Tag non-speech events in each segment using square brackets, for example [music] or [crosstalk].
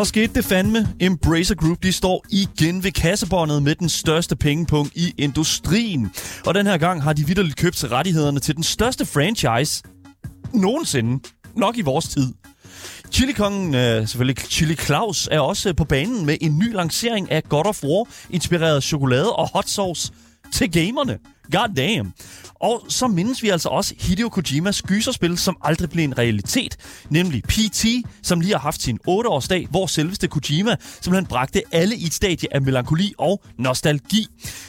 Så skete det fandme. Embracer Group de står igen ved kassebåndet med den største pengepunkt i industrien. Og den her gang har de vidderligt købt rettighederne til den største franchise nogensinde. Nok i vores tid. Chili-kongen, øh, selvfølgelig Chili Claus, er også på banen med en ny lancering af God of War, inspireret chokolade og hot sauce til gamerne. God damn. Og så mindes vi altså også Hideo Kojimas gyserspil, som aldrig blev en realitet, nemlig PT, som lige har haft sin 8-årsdag, hvor selveste Kojima simpelthen bragte alle i et stadie af melankoli og nostalgi.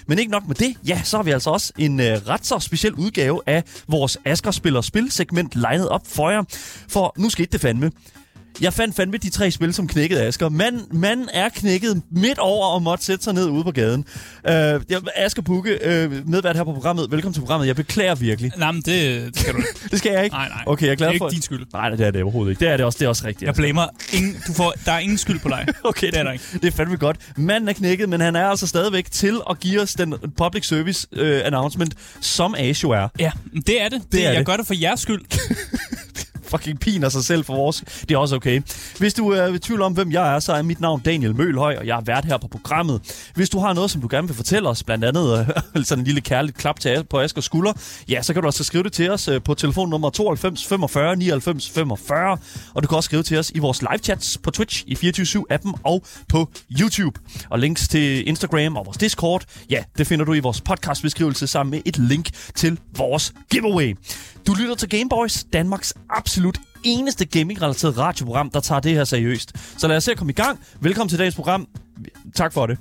Men ikke nok med det, ja, så har vi altså også en øh, ret så speciel udgave af vores Asker Spiller Spil-segment legnet op for jer. For nu skete det fandme. Jeg fandt fandme de tre spil, som knækkede Asger. Manden man er knækket midt over og måtte sætte sig ned ude på gaden. Jeg, Asger Bukke, uh, medvært her på programmet. Velkommen til programmet. Jeg beklager virkelig. Nej, men det, det skal du ikke. [laughs] det skal jeg ikke? Nej, nej. Okay, jeg er glad det er for... ikke din skyld. Nej, det er det overhovedet ikke. Det er det også, det er også rigtigt. Jeg blamer ingen, du får, der er ingen skyld på dig. [laughs] okay, det er der ikke. Det er fandme godt. Manden er knækket, men han er altså stadigvæk til at give os den public service uh, announcement, som Asio er. Ja, det er det. det, det er jeg det. gør det for jeres skyld. [laughs] fucking piner sig selv for vores. Det er også okay. Hvis du er i tvivl om, hvem jeg er, så er mit navn Daniel Mølhøj, og jeg er vært her på programmet. Hvis du har noget, som du gerne vil fortælle os, blandt andet øh, [laughs] sådan en lille kærligt klap til på Askers skulder, ja, så kan du også skrive det til os øh, på telefonnummer 92 45 99 45, og du kan også skrive til os i vores live chats på Twitch, i 24-7-appen og på YouTube. Og links til Instagram og vores Discord, ja, det finder du i vores podcastbeskrivelse sammen med et link til vores giveaway. Du lytter til Gameboys, Danmarks absolut eneste gaming-relateret radioprogram, der tager det her seriøst. Så lad os se at komme i gang. Velkommen til dagens program. Tak for det.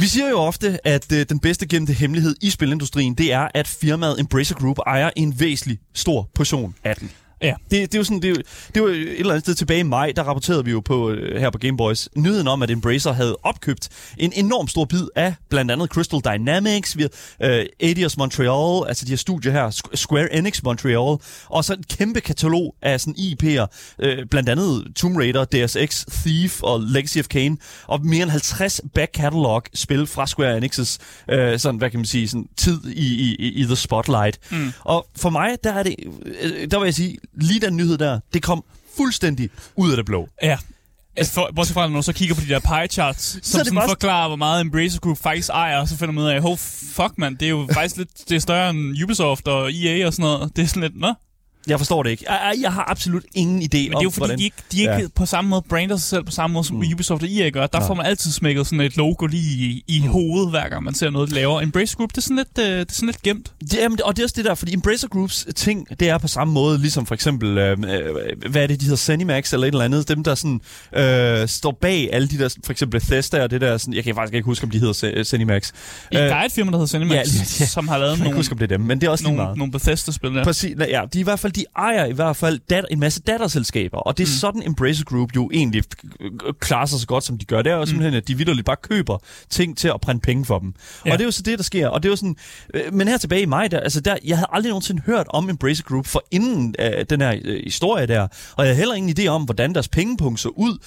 Vi siger jo ofte, at øh, den bedste gemte hemmelighed i spilindustrien, det er, at firmaet Embracer Group ejer en væsentlig stor portion af den. Ja. Det, det, er jo sådan, det, det var et eller andet sted tilbage i maj, der rapporterede vi jo på, øh, her på Gameboys nyheden om, at Embracer havde opkøbt en enorm stor bid af blandt andet Crystal Dynamics, vi uh, Adios Montreal, altså de her studier her, Square Enix Montreal, og så et kæmpe katalog af sådan IP'er, uh, blandt andet Tomb Raider, DSX, Thief og Legacy of Kain, og mere end 50 back catalog spil fra Square Enix's uh, sådan, hvad kan man sige, sådan, tid i, i, i The Spotlight. Mm. Og for mig, der er det, der vil jeg sige, lige den nyhed der, det kom fuldstændig ud af det blå. Ja. Altså, for, bortset fra, når du så kigger på de der pie charts, som sådan bare... forklarer, hvor meget Embracer Group faktisk ejer, og så finder man ud af, oh fuck man, det er jo faktisk lidt det er større end Ubisoft og EA og sådan noget. Det er sådan lidt, nå, jeg forstår det ikke. Jeg, jeg har absolut ingen idé om, Men det er jo fordi, hvordan... de ikke, de ikke ja. på samme måde brander sig selv på samme måde, som mm. Ubisoft og EA gør. Der ja. får man altid smækket sådan et logo lige i, i mm. hovedet, hver gang man ser noget, laver. Embracer Group, det er sådan lidt, uh, det er sådan lidt gemt. Det, jamen, og det er også det der, fordi Embracer Groups ting, det er på samme måde, ligesom for eksempel, øh, hvad er det, de hedder, Zenimax eller et eller andet, dem der sådan øh, står bag alle de der, for eksempel Bethesda og det der, sådan, jeg kan faktisk ikke huske, om de hedder Zenimax. Ja, der er et firma, der hedder Zenimax, ja, [laughs] ja, som har lavet nogle, huske, om det er dem, men det er også nogle, nogle Bethesda-spil, ja. Præcis, ja, de i hvert fald, de ejer i hvert fald dat- en masse datterselskaber, og det er mm. sådan Embracer Group jo egentlig klarer sig så godt, som de gør. Det er jo mm. simpelthen, at de vidderligt bare køber ting til at printe penge for dem. Ja. Og det er jo så det, der sker. Og det er jo sådan, øh, men her tilbage i maj, der, altså der, jeg havde aldrig nogensinde hørt om Embracer Group for inden øh, den her øh, historie der, og jeg havde heller ingen idé om, hvordan deres pengepunkt så ud.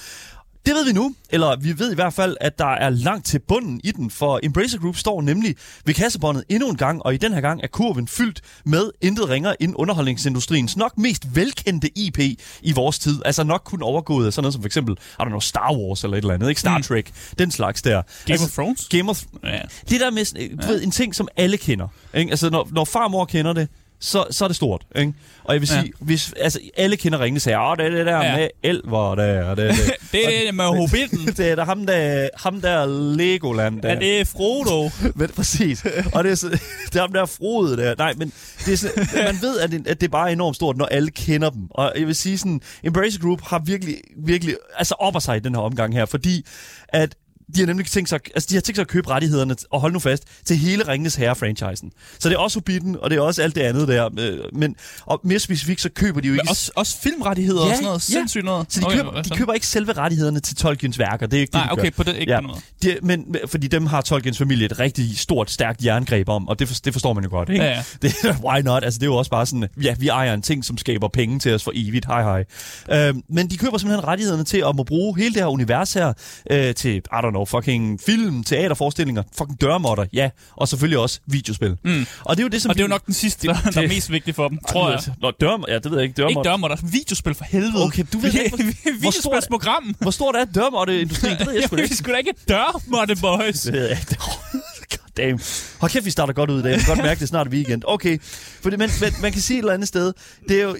Det ved vi nu, eller vi ved i hvert fald, at der er langt til bunden i den, for Embracer Group står nemlig ved kassebåndet endnu en gang, og i den her gang er kurven fyldt med intet ringer end underholdningsindustriens nok mest velkendte IP i vores tid. Altså nok kun overgået af sådan noget som for eksempel, I don't know, Star Wars eller et eller andet, ikke? Star mm. Trek, den slags der. Game altså, of Thrones? Game of... Ja. Det der med, du ja. ved, en ting, som alle kender. Ikke? Altså når, når far og mor kender det, så, så er det stort. Ikke? Og jeg vil sige, ja. hvis, altså, alle kender ringene sagde, åh, det er det der ja. med elver, det er det. Det, det er det [laughs] med Hobbiten. [laughs] det er der, ham, der, ham der Legoland. Der. Ja, det er Frodo. [laughs] men, præcis. Og det er, så, det er ham der Frode der. Nej, men det er sådan, man ved, at det, at det er bare enormt stort, når alle kender dem. Og jeg vil sige sådan, Embracer Group har virkelig, virkelig, altså opper sig i den her omgang her, fordi at de har nemlig tænkt sig, altså de har tænkt sig at købe rettighederne, og hold nu fast, til hele Ringens Herre-franchisen. Så det er også Hobbiten, og det er også alt det andet der. øh, Men og mere specifikt, så køber de jo ikke... Men også, også filmrettigheder Ja, og sådan noget. ja. Sindssygt noget. Så de, køber, de køber ikke selve rettighederne til Tolkiens værker. Det er ikke Nej, det, de okay, gør. på det, ikke Ja. noget. De, men fordi dem har Tolkiens familie et rigtig stort, stærkt jerngreb om, og det, for, det forstår man jo godt, ikke? Ja, ja. [laughs] Det, why not? Altså, det er jo også bare sådan, ja, vi ejer en ting, som skaber penge til os for evigt. Hej, hej. Øhm, men de køber simpelthen rettighederne til at må bruge hele det her univers her øh, til, I don't know, fucking film, teaterforestillinger, fucking dørmåtter, ja, og selvfølgelig også videospil. Mm. Og det er jo det, som Og det er jo nok den sidste, der, der er mest vigtig for dem, tror jeg. Nå, dørm, ja, det ved jeg ikke. Dørmåtter. Ikke dørmåtter, videospil for helvede. Okay, du ved ikke, hvor- [laughs] hvor stort- videospilsprogram. Hvor stort er dørmåtteindustrien? Det ved jeg [laughs] sgu da vi ikke. skulle da ikke dørmåtte, boys. Det ved jeg ikke. [laughs] Damn. Hold kæft, vi starter godt ud i dag. Jeg kan godt mærke, det er snart weekend. Okay, fordi, men, men man kan sige et eller andet sted, det er jo,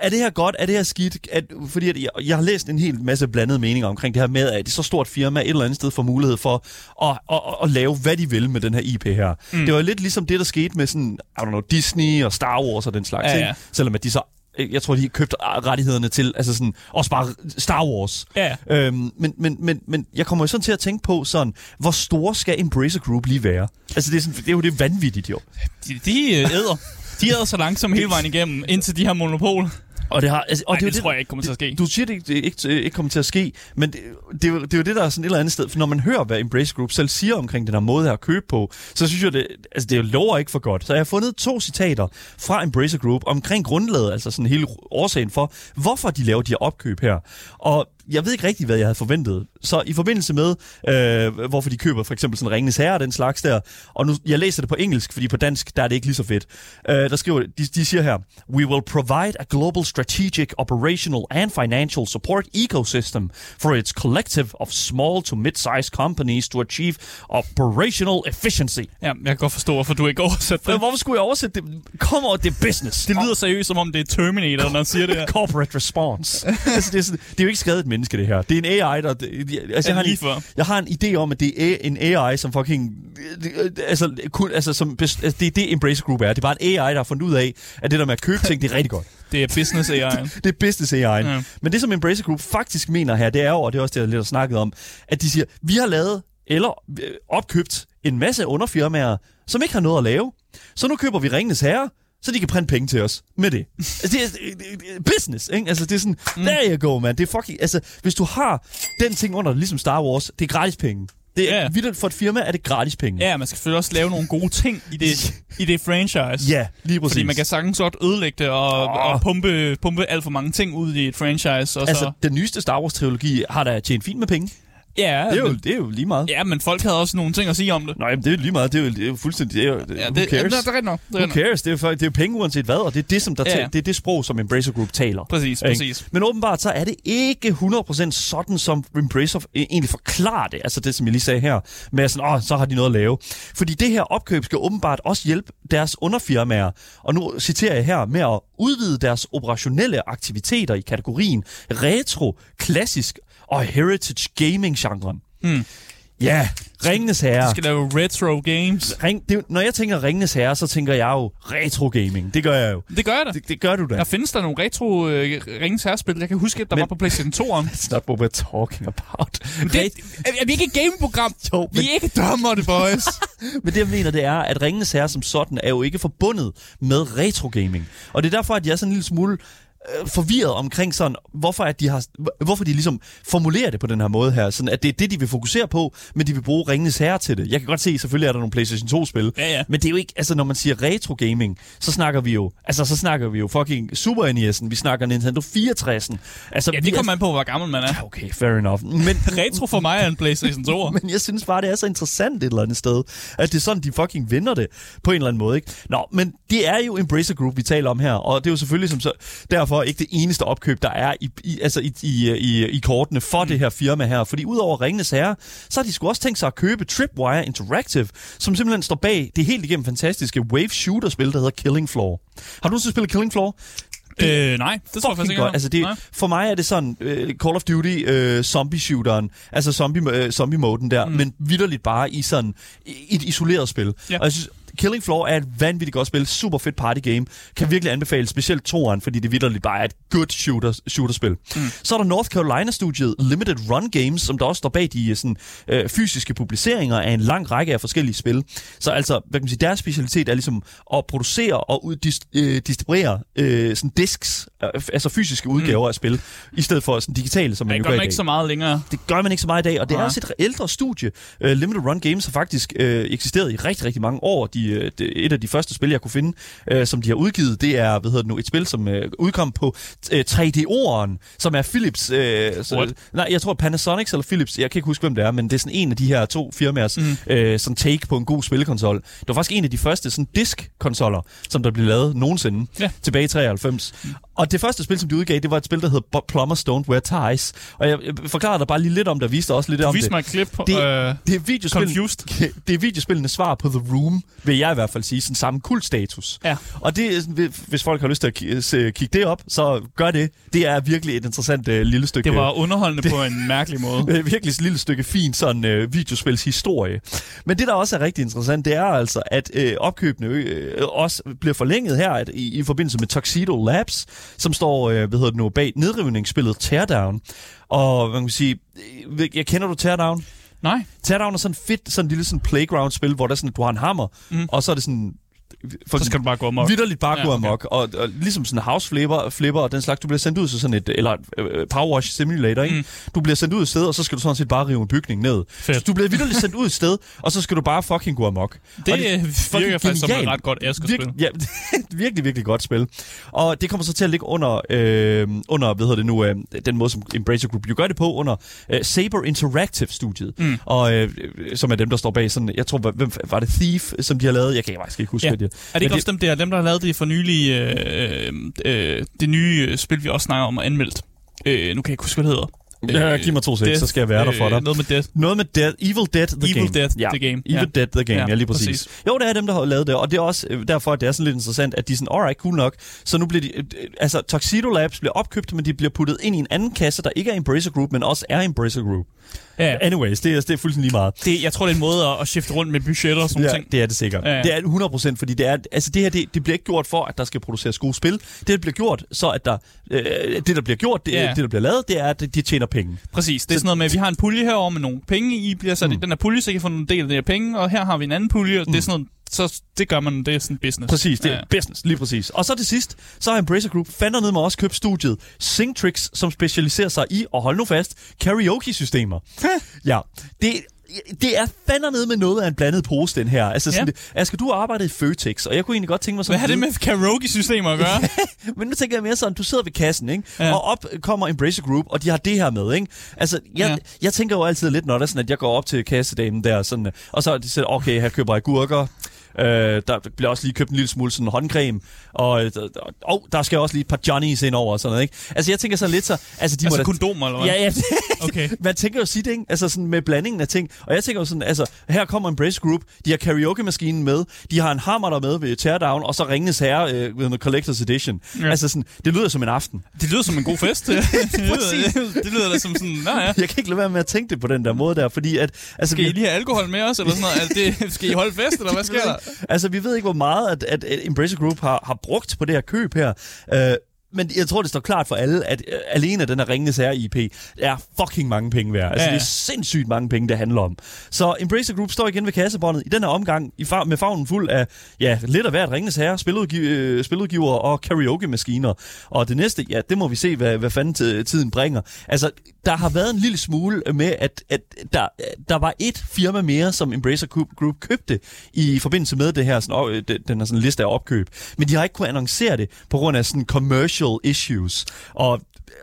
er det her godt? Er det her skidt? At, fordi at jeg, jeg har læst en hel masse blandede meninger omkring det her med, at det så stort firma et eller andet sted får mulighed for at, at, at, at lave, hvad de vil med den her IP her. Mm. Det var lidt ligesom det, der skete med sådan, I don't know, Disney og Star Wars og den slags Ja, ting. ja. Selvom at de så jeg tror, de har købt rettighederne til, altså sådan, også bare Star Wars. Ja. Øhm, men, men, men, men jeg kommer jo sådan til at tænke på sådan, hvor store skal Embracer Group lige være? Altså, det er, sådan, det er jo det vanvittigt jo. De, de øh, æder. De så langsomt hele vejen igennem, indtil de har monopol. Og det, har, altså, og Ej, det, det jo tror jeg ikke kommer til at ske. Du siger, det ikke, det ikke, ikke kommer til at ske, men det, det, er jo, det er jo det, der er sådan et eller andet sted. For når man hører, hvad Embrace Group selv siger omkring den her måde her at købe på, så synes jeg, det, altså, det lover ikke for godt. Så jeg har fundet to citater fra Embracer Group omkring grundlaget, altså sådan hele årsagen for, hvorfor de laver de her opkøb her. Og jeg ved ikke rigtig, hvad jeg havde forventet. Så i forbindelse med, øh, hvorfor de køber for eksempel sådan Ringenes Herre og den slags der, og nu, jeg læser det på engelsk, fordi på dansk, der er det ikke lige så fedt. Øh, der skriver, de, de siger her, We will provide a global strategic, operational and financial support ecosystem for its collective of small to mid-sized companies to achieve operational efficiency. Ja, jeg kan godt forstå, hvorfor du ikke oversat Men det. hvorfor skulle jeg oversætte det? Kom over, det er business. Det lyder seriøst, som om det er Terminator, når han siger det her. [laughs] corporate response. altså, det, er sådan, det er jo ikke skrevet et menneske, det her. Det er en AI, der... Det, altså, jeg, har lige en, jeg har en idé om, at det er en AI, som fucking... Altså, kun, altså som, altså det er det, Embracer Group er. Det er bare en AI, der har fundet ud af, at det der med at købe ting, det er rigtig godt. [laughs] Det er business AI. [laughs] Det er business AI. Ja. Ja. Men det, som Embracer Group faktisk mener her, det er jo, og det er også det, jeg lidt har snakket om, at de siger, vi har lavet eller øh, opkøbt en masse underfirmaer, som ikke har noget at lave. Så nu køber vi Ringenes Herre, så de kan printe penge til os med det. Altså, det er, business, ikke? Altså, det er sådan, mm. there you go, man. Det er fucking, altså, hvis du har den ting under, ligesom Star Wars, det er gratis penge. Det er, Ja. vildt for et firma er det gratis penge. Ja, man skal selvfølgelig også lave nogle gode ting i det, [laughs] i det franchise. Ja, lige præcis. Fordi man kan sagtens godt ødelægge det og, Åh. og pumpe, pumpe alt for mange ting ud i et franchise. Og Altså, så, den nyeste Star Wars-trilogi har da tjent fint med penge. Ja, Det er, jo, men, det er jo lige meget. ja, men folk havde også nogle ting at sige om det. Nej, men det er lige meget. Det er jo, det er jo fuldstændig... Det er jo, Ja, who det, ja, cares? det, er rigtigt nok. Det er Who cares? Det er, det er jo penge uanset hvad, og det er det, som der Ja. ja. det er det sprog, som Embracer Group taler. Præcis, Ikke? præcis. Men åbenbart så er det ikke 100% sådan, som Embracer e- egentlig forklarer det. Altså det, som jeg lige sagde her, med sådan, åh, så har de noget at lave. Fordi det her opkøb skal åbenbart også hjælpe deres underfirmaer, og nu citerer jeg her, med at udvide deres operationelle aktiviteter i kategorien retro, klassisk og heritage gaming-genren. Hmm. Ja, Ringenes Herre. De skal lave retro games. Ring, det, når jeg tænker Ringenes Herre, så tænker jeg jo retro gaming. Det gør jeg jo. Det gør jeg da. Det, det gør du da. Der findes der nogle retro øh, Ringens Herrespil. Jeg kan huske, at der Men- var på PlayStation 2'eren. That's [laughs] not what we're talking about. Det, er, er vi ikke et gameprogram? Jo, Vi er ikke det, boys. [laughs] Men det jeg mener, det er, at Ringenes Herre som sådan er jo ikke forbundet med retro gaming. Og det er derfor, at jeg er sådan en lille smule øh, forvirret omkring sådan, hvorfor, at de har, hvorfor de ligesom formulerer det på den her måde her. Sådan, at det er det, de vil fokusere på, men de vil bruge Ringenes Herre til det. Jeg kan godt se, selvfølgelig er der nogle PlayStation 2-spil. Ja, ja. Men det er jo ikke, altså når man siger retro gaming, så snakker vi jo, altså så snakker vi jo fucking Super NES'en, vi snakker Nintendo 64'en. Altså, Ja, vi det er- kommer an på, hvor gammel man er. Okay, fair enough. Men, [laughs] Retro for mig er en PlayStation 2'er. [laughs] men jeg synes bare, det er så interessant et eller andet sted, at det er sådan, de fucking vinder det på en eller anden måde. Ikke? Nå, men det er jo Embracer Group, vi taler om her, og det er jo selvfølgelig som så, derfor ikke det eneste opkøb, der er i, i, altså i, i, i, i kortene for mm. det her firma her. Fordi udover Ringenes Herre, så har de sgu også tænkt sig at købe Tripwire Interactive, som simpelthen står bag det helt igennem fantastiske wave shooter-spil, der hedder Killing Floor. Har du nogensinde spillet Killing Floor? Øh, nej, det tror jeg faktisk ikke. godt. Altså det, Nej. for mig er det sådan uh, Call of Duty uh, zombie-shooteren, altså zombie, uh, zombie-moden der, mm. men vidderligt bare i sådan i et isoleret spil. Ja. Og jeg synes, Killing Floor er et vanvittigt godt spil. Super fedt party game. Kan virkelig anbefale specielt toeren, fordi det vidderligt bare er et good shooter, shooterspil. Mm. Så er der North Carolina-studiet Limited Run Games, som der også står bag de sådan, øh, fysiske publiceringer af en lang række af forskellige spil. Så altså, hvad kan man sige, deres specialitet er ligesom at producere og ud, dis, øh, distribuere øh, sådan disks, øh, altså fysiske udgaver mm. af spil, i stedet for sådan digitale, som man jo gør i dag. ikke så meget længere. Det gør man ikke så meget i dag, og det ja. er også et ældre studie. Uh, Limited Run Games har faktisk uh, eksisteret i rigtig, rigtig mange år. De, uh, de, et af de første spil, jeg kunne finde, uh, som de har udgivet, det er hvad hedder det nu, et spil, som uh, udkom på uh, 3D-oren, som er Philips... Uh, så, nej, jeg tror Panasonic eller Philips, jeg kan ikke huske, hvem det er, men det er sådan en af de her to firmaers mm. uh, sådan take på en god spillekonsol. Det var faktisk en af de første sådan disk-konsoller, som der blev lavet nogensinde, ja. tilbage i 93. Mm. Og det første spil, som de udgav, det var et spil, der hed Plumbers Don't Wear Ties. Og jeg forklarer dig bare lige lidt om det, og viste også lidt du om det. Du mig et klip. Det, øh, det, er confused. [laughs] det er videospillende svar på The Room, vil jeg i hvert fald sige. Sådan samme kultstatus. Ja. Og det, hvis folk har lyst til at kigge det op, så gør det. Det er virkelig et interessant uh, lille stykke... Det var underholdende det, på [laughs] en mærkelig måde. virkelig et lille stykke fint sådan uh, videospilshistorie. Men det, der også er rigtig interessant, det er altså, at uh, opkøbene uh, også bliver forlænget her at, i, i forbindelse med Tuxedo Labs, som står uh, hvad hedder det nu, bag nedrivningsspillet Teardown. Og man kan sige, jeg kender du Teardown? Nej. Teardown er sådan fedt, sådan en lille sådan playground-spil, hvor der sådan, du har en hammer, mm. og så er det sådan for så skal du bare gå amok. Vidderligt bare ja, gå amok. Okay. Og, og, ligesom sådan house flipper, flipper og den slags, du bliver sendt ud til sådan et, eller uh, power wash simulator, ikke? Mm. Du bliver sendt ud et sted, og så skal du sådan set bare rive en bygning ned. Fedt. Så du bliver vidderligt sendt ud et sted, og så skal du bare fucking gå amok. Det, og det virker faktisk som et ret godt æskespil. Virke, ja, [laughs] virkelig, virkelig godt spil. Og det kommer så til at ligge under, øh, under hvad hedder det nu, øh, den måde, som Embracer Group jo gør det på, under øh, Saber Interactive-studiet. Mm. Og øh, som er dem, der står bag sådan, jeg tror, hvem var det Thief, som de har lavet? Jeg kan faktisk ikke huske, ja. det er. det ikke også dem der, dem der har lavet det for nylig, øh, øh, det nye spil, vi også snakker om og anmeldt? Øh, nu kan jeg ikke huske, hvad det hedder. Ja, giv mig to sek, så skal jeg være der for dig. Øh, noget med Dead. Noget med Dead. Evil Dead The Evil Game. Dead ja. The Game. Evil ja. Dead The Game, ja, ja lige præcis. præcis. Jo, det er dem, der har lavet det, og det er også øh, derfor, at det er sådan lidt interessant, at de er sådan, alright, cool nok. Så nu bliver de, øh, altså Tuxedo Labs bliver opkøbt, men de bliver puttet ind i en anden kasse, der ikke er Embracer Group, men også er Embracer Group. Ja. Anyways, det er, det er fuldstændig lige meget. Det, jeg tror, det er en måde at, at skifte rundt med budgetter og sådan ja, ting. det er det sikkert. Ja. Det er 100%, fordi det, er, altså det her, det, det bliver ikke gjort for, at der skal produceres gode spil. Det, der bliver gjort, så at der, øh, det, der bliver gjort, det, ja. det, der bliver lavet, det er, at de tjener penge. Præcis. Det er så, sådan noget med, at vi har en pulje herover med nogle penge i, bliver sat mm. i den her pulje, så I kan få en del af de her penge, og her har vi en anden pulje, og mm. det er sådan noget, så det gør man, det er sådan business. Præcis, det er ja. business, lige præcis. Og så til sidst, så har Embracer Group fandme med også købt studiet Singtrix, som specialiserer sig i, og hold nu fast, karaoke-systemer. ja, det det er fandme med noget af en blandet pose, den her. Altså, sådan, ja. Asger, du har arbejdet i Føtex, og jeg kunne egentlig godt tænke mig sådan... Hvad har det med karaoke-systemer at gøre? [laughs] men nu tænker jeg mere sådan, du sidder ved kassen, ikke? Ja. og op kommer Embracer Group, og de har det her med. Ikke? Altså, jeg, ja. jeg tænker jo altid lidt, når det er sådan, at jeg går op til kassedamen der, sådan, og så siger okay, her køber jeg gurker, Øh, der bliver også lige købt en lille smule sådan håndcreme, og, øh, og der skal også lige et par Johnny's ind over og sådan noget, ikke? Altså, jeg tænker så lidt så... Altså, de altså må kondomer, eller hvad? Ja, ja. [laughs] okay. Man tænker jo sit, ikke? Altså, sådan med blandingen af ting. Og jeg tænker jo sådan, altså, her kommer Embrace Group, de har karaoke-maskinen med, de har en hammer der med ved Teardown, og så Ringenes Herre øh, med Collector's Edition. Ja. Altså, sådan, det lyder som en aften. Det lyder som en god fest. [laughs] det, lyder, det lyder da som sådan, nej, ja. Jeg kan ikke lade være med at tænke det på den der måde der, fordi at... Altså, skal I lige have alkohol med os, eller sådan noget? Altså, det, skal I holde fest, eller hvad [laughs] sker der? Altså, vi ved ikke, hvor meget at, at, at Embracer Group har, har brugt på det her køb her. Uh, men jeg tror, det står klart for alle, at uh, alene den her Ringenes IP er fucking mange penge værd. Altså, ja. det er sindssygt mange penge, det handler om. Så Embracer Group står igen ved kassebåndet i den her omgang i fa- med fagnen fuld af ja, lidt af hvert Ringenes Herre, spiludgiv- øh, spiludgiver og karaoke-maskiner. Og det næste, ja, det må vi se, hvad, hvad fanden tiden bringer. Altså, der har været en lille smule med, at, at der, der var et firma mere, som Embracer Group købte i forbindelse med det her, sådan, den her sådan liste af opkøb. Men de har ikke kunnet annoncere det på grund af sådan commercial issues. Og,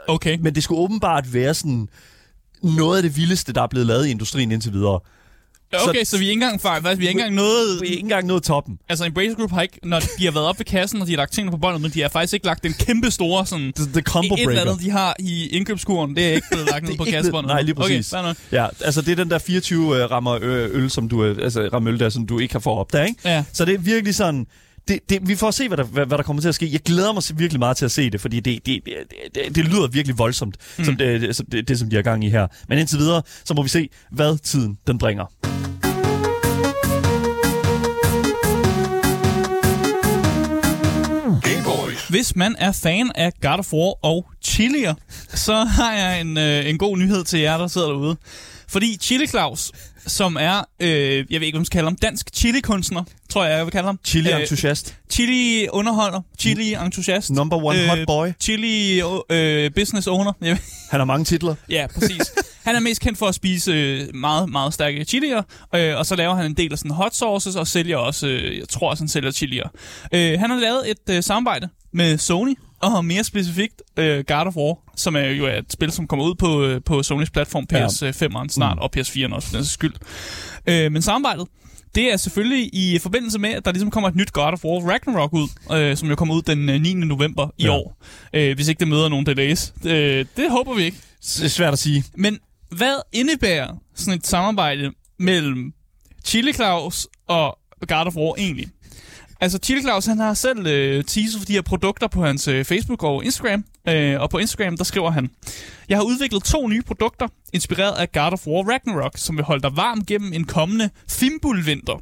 okay. Men det skulle åbenbart være sådan noget af det vildeste, der er blevet lavet i industrien indtil videre. Okay, så, så vi er ikke engang, faktisk, vi er ikke engang nået... Vi er ikke engang nået toppen. Altså, Embracer Group har ikke, når de har været op ved kassen, og de har lagt tingene på båndet, men de har faktisk ikke lagt den kæmpe store sådan... The, the combo breaker. Et eller andet, de har i indkøbskuren, det er ikke blevet lagt ned på [laughs] kassebåndet. Nej, lige præcis. Okay, ja, altså det er den der 24 uh, øh, rammer øl, som du, altså rammer øl der, som du ikke har fået op der, ikke? Ja. Så det er virkelig sådan det, det, vi får se, hvad der, hvad, hvad der kommer til at ske. Jeg glæder mig virkelig meget til at se det, fordi det, det, det, det lyder virkelig voldsomt, mm. som det, det, det, det, som de har gang i her. Men indtil videre, så må vi se, hvad tiden den bringer. Hvis man er fan af God of War og chilier, så har jeg en, øh, en god nyhed til jer, der sidder derude. Fordi Chili Claus, som er, øh, jeg ved ikke, hvad man skal kalde ham, dansk chilikunstner, tror jeg, jeg vil kalde ham. Chili-entusiast. Øh, chili-underholder, chili-entusiast. Number one hot boy. Chili-business owner. Han har mange titler. ja, præcis. Han er mest kendt for at spise øh, meget, meget stærke chilier, øh, og så laver han en del af sådan hot sauces, og sælger også, øh, jeg tror også, han sælger chilier. Øh, han har lavet et øh, samarbejde med Sony, og mere specifikt øh, God of War, som er jo et spil, som kommer ud på, øh, på Sonys platform PS5'eren snart, mm. og PS4'eren også for den skyld. Øh, men samarbejdet, det er selvfølgelig i forbindelse med, at der ligesom kommer et nyt God of War Ragnarok ud, øh, som jo kommer ud den 9. Øh, november i ja. år. Øh, hvis ikke det møder nogen delays. Øh, det håber vi ikke. Det er svært at sige. Men hvad indebærer sådan et samarbejde mellem Chili Claus og God of War egentlig? Altså, Chili Claus, han har selv øh, teaset for de her produkter på hans øh, Facebook og Instagram. Øh, og på Instagram, der skriver han, Jeg har udviklet to nye produkter, inspireret af God of War Ragnarok, som vil holde dig varm gennem en kommende Fimbulvinter.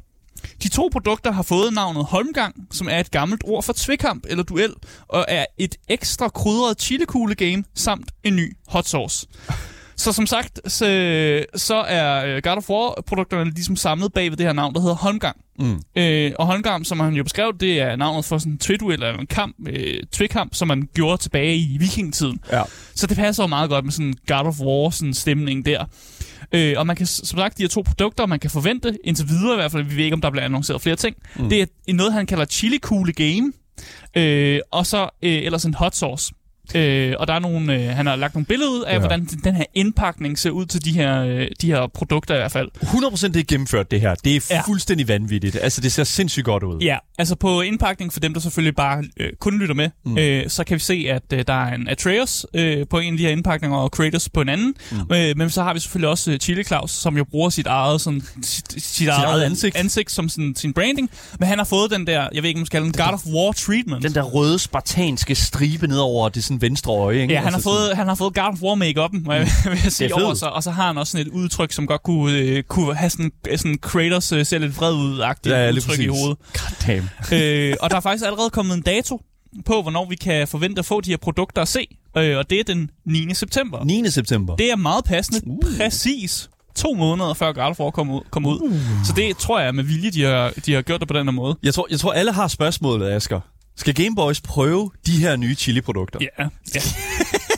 De to produkter har fået navnet Holmgang, som er et gammelt ord for tvekamp eller duel, og er et ekstra krydret chilekugle game samt en ny hot sauce. Så som sagt, så, så er øh, God of War-produkterne ligesom samlet bag ved det her navn, der hedder Holmgang. Mm. Øh, og Holmgang, som han jo beskrev, det er navnet for sådan en twiduel eller en kamp, øh, twikamp, som man gjorde tilbage i vikingetiden. Ja. Så det passer jo meget godt med sådan God of War sådan stemning der. Øh, og man kan, som sagt, de her to produkter, man kan forvente, indtil videre i hvert fald, vi ved ikke, om der bliver annonceret flere ting. Mm. Det er noget, han kalder chili cool game, øh, og så øh, ellers en hot sauce. Øh, og der er nogle, øh, han har lagt nogle billeder ud af, ja. hvordan den her indpakning ser ud til de her, øh, de her produkter i hvert fald. 100% det er gennemført, det her. Det er ja. fuldstændig vanvittigt. Altså, det ser sindssygt godt ud. Ja, altså på indpakning, for dem, der selvfølgelig bare øh, kun lytter med, mm. øh, så kan vi se, at øh, der er en Atreus øh, på en af de her indpakninger, og Kratos på en anden. Mm. Øh, men så har vi selvfølgelig også øh, Chili Claus, som jo bruger sit eget, sådan, sit, sit, sit eget, eget ansigt. ansigt som sådan, sin branding. Men han har fået den der, jeg ved ikke, om man skal kalde den, God of War treatment. Den der røde, spartanske stribe ned over det sådan venstre øje. Ikke? Ja, han, altså har fået, han har fået God of War make-up'en, må jeg, [laughs] vil jeg sige, over sig. Og så har han også sådan et udtryk, som godt kunne, øh, kunne have sådan, sådan Kratos øh, ser lidt vred ud-agtigt ja, ja, udtryk præcis. i hovedet. damn. øh, og der er faktisk allerede kommet en dato på, hvornår vi kan forvente at få de her produkter at se. Øh, og det er den 9. september. 9. september. Det er meget passende. Uh. Præcis to måneder før God of War kom ud. Kom ud. Uh. Så det tror jeg med vilje, de har, de har gjort det på den her måde. Jeg tror, jeg tror alle har spørgsmålet, Asger. Skal Gameboys prøve de her nye chili-produkter? Ja, ja.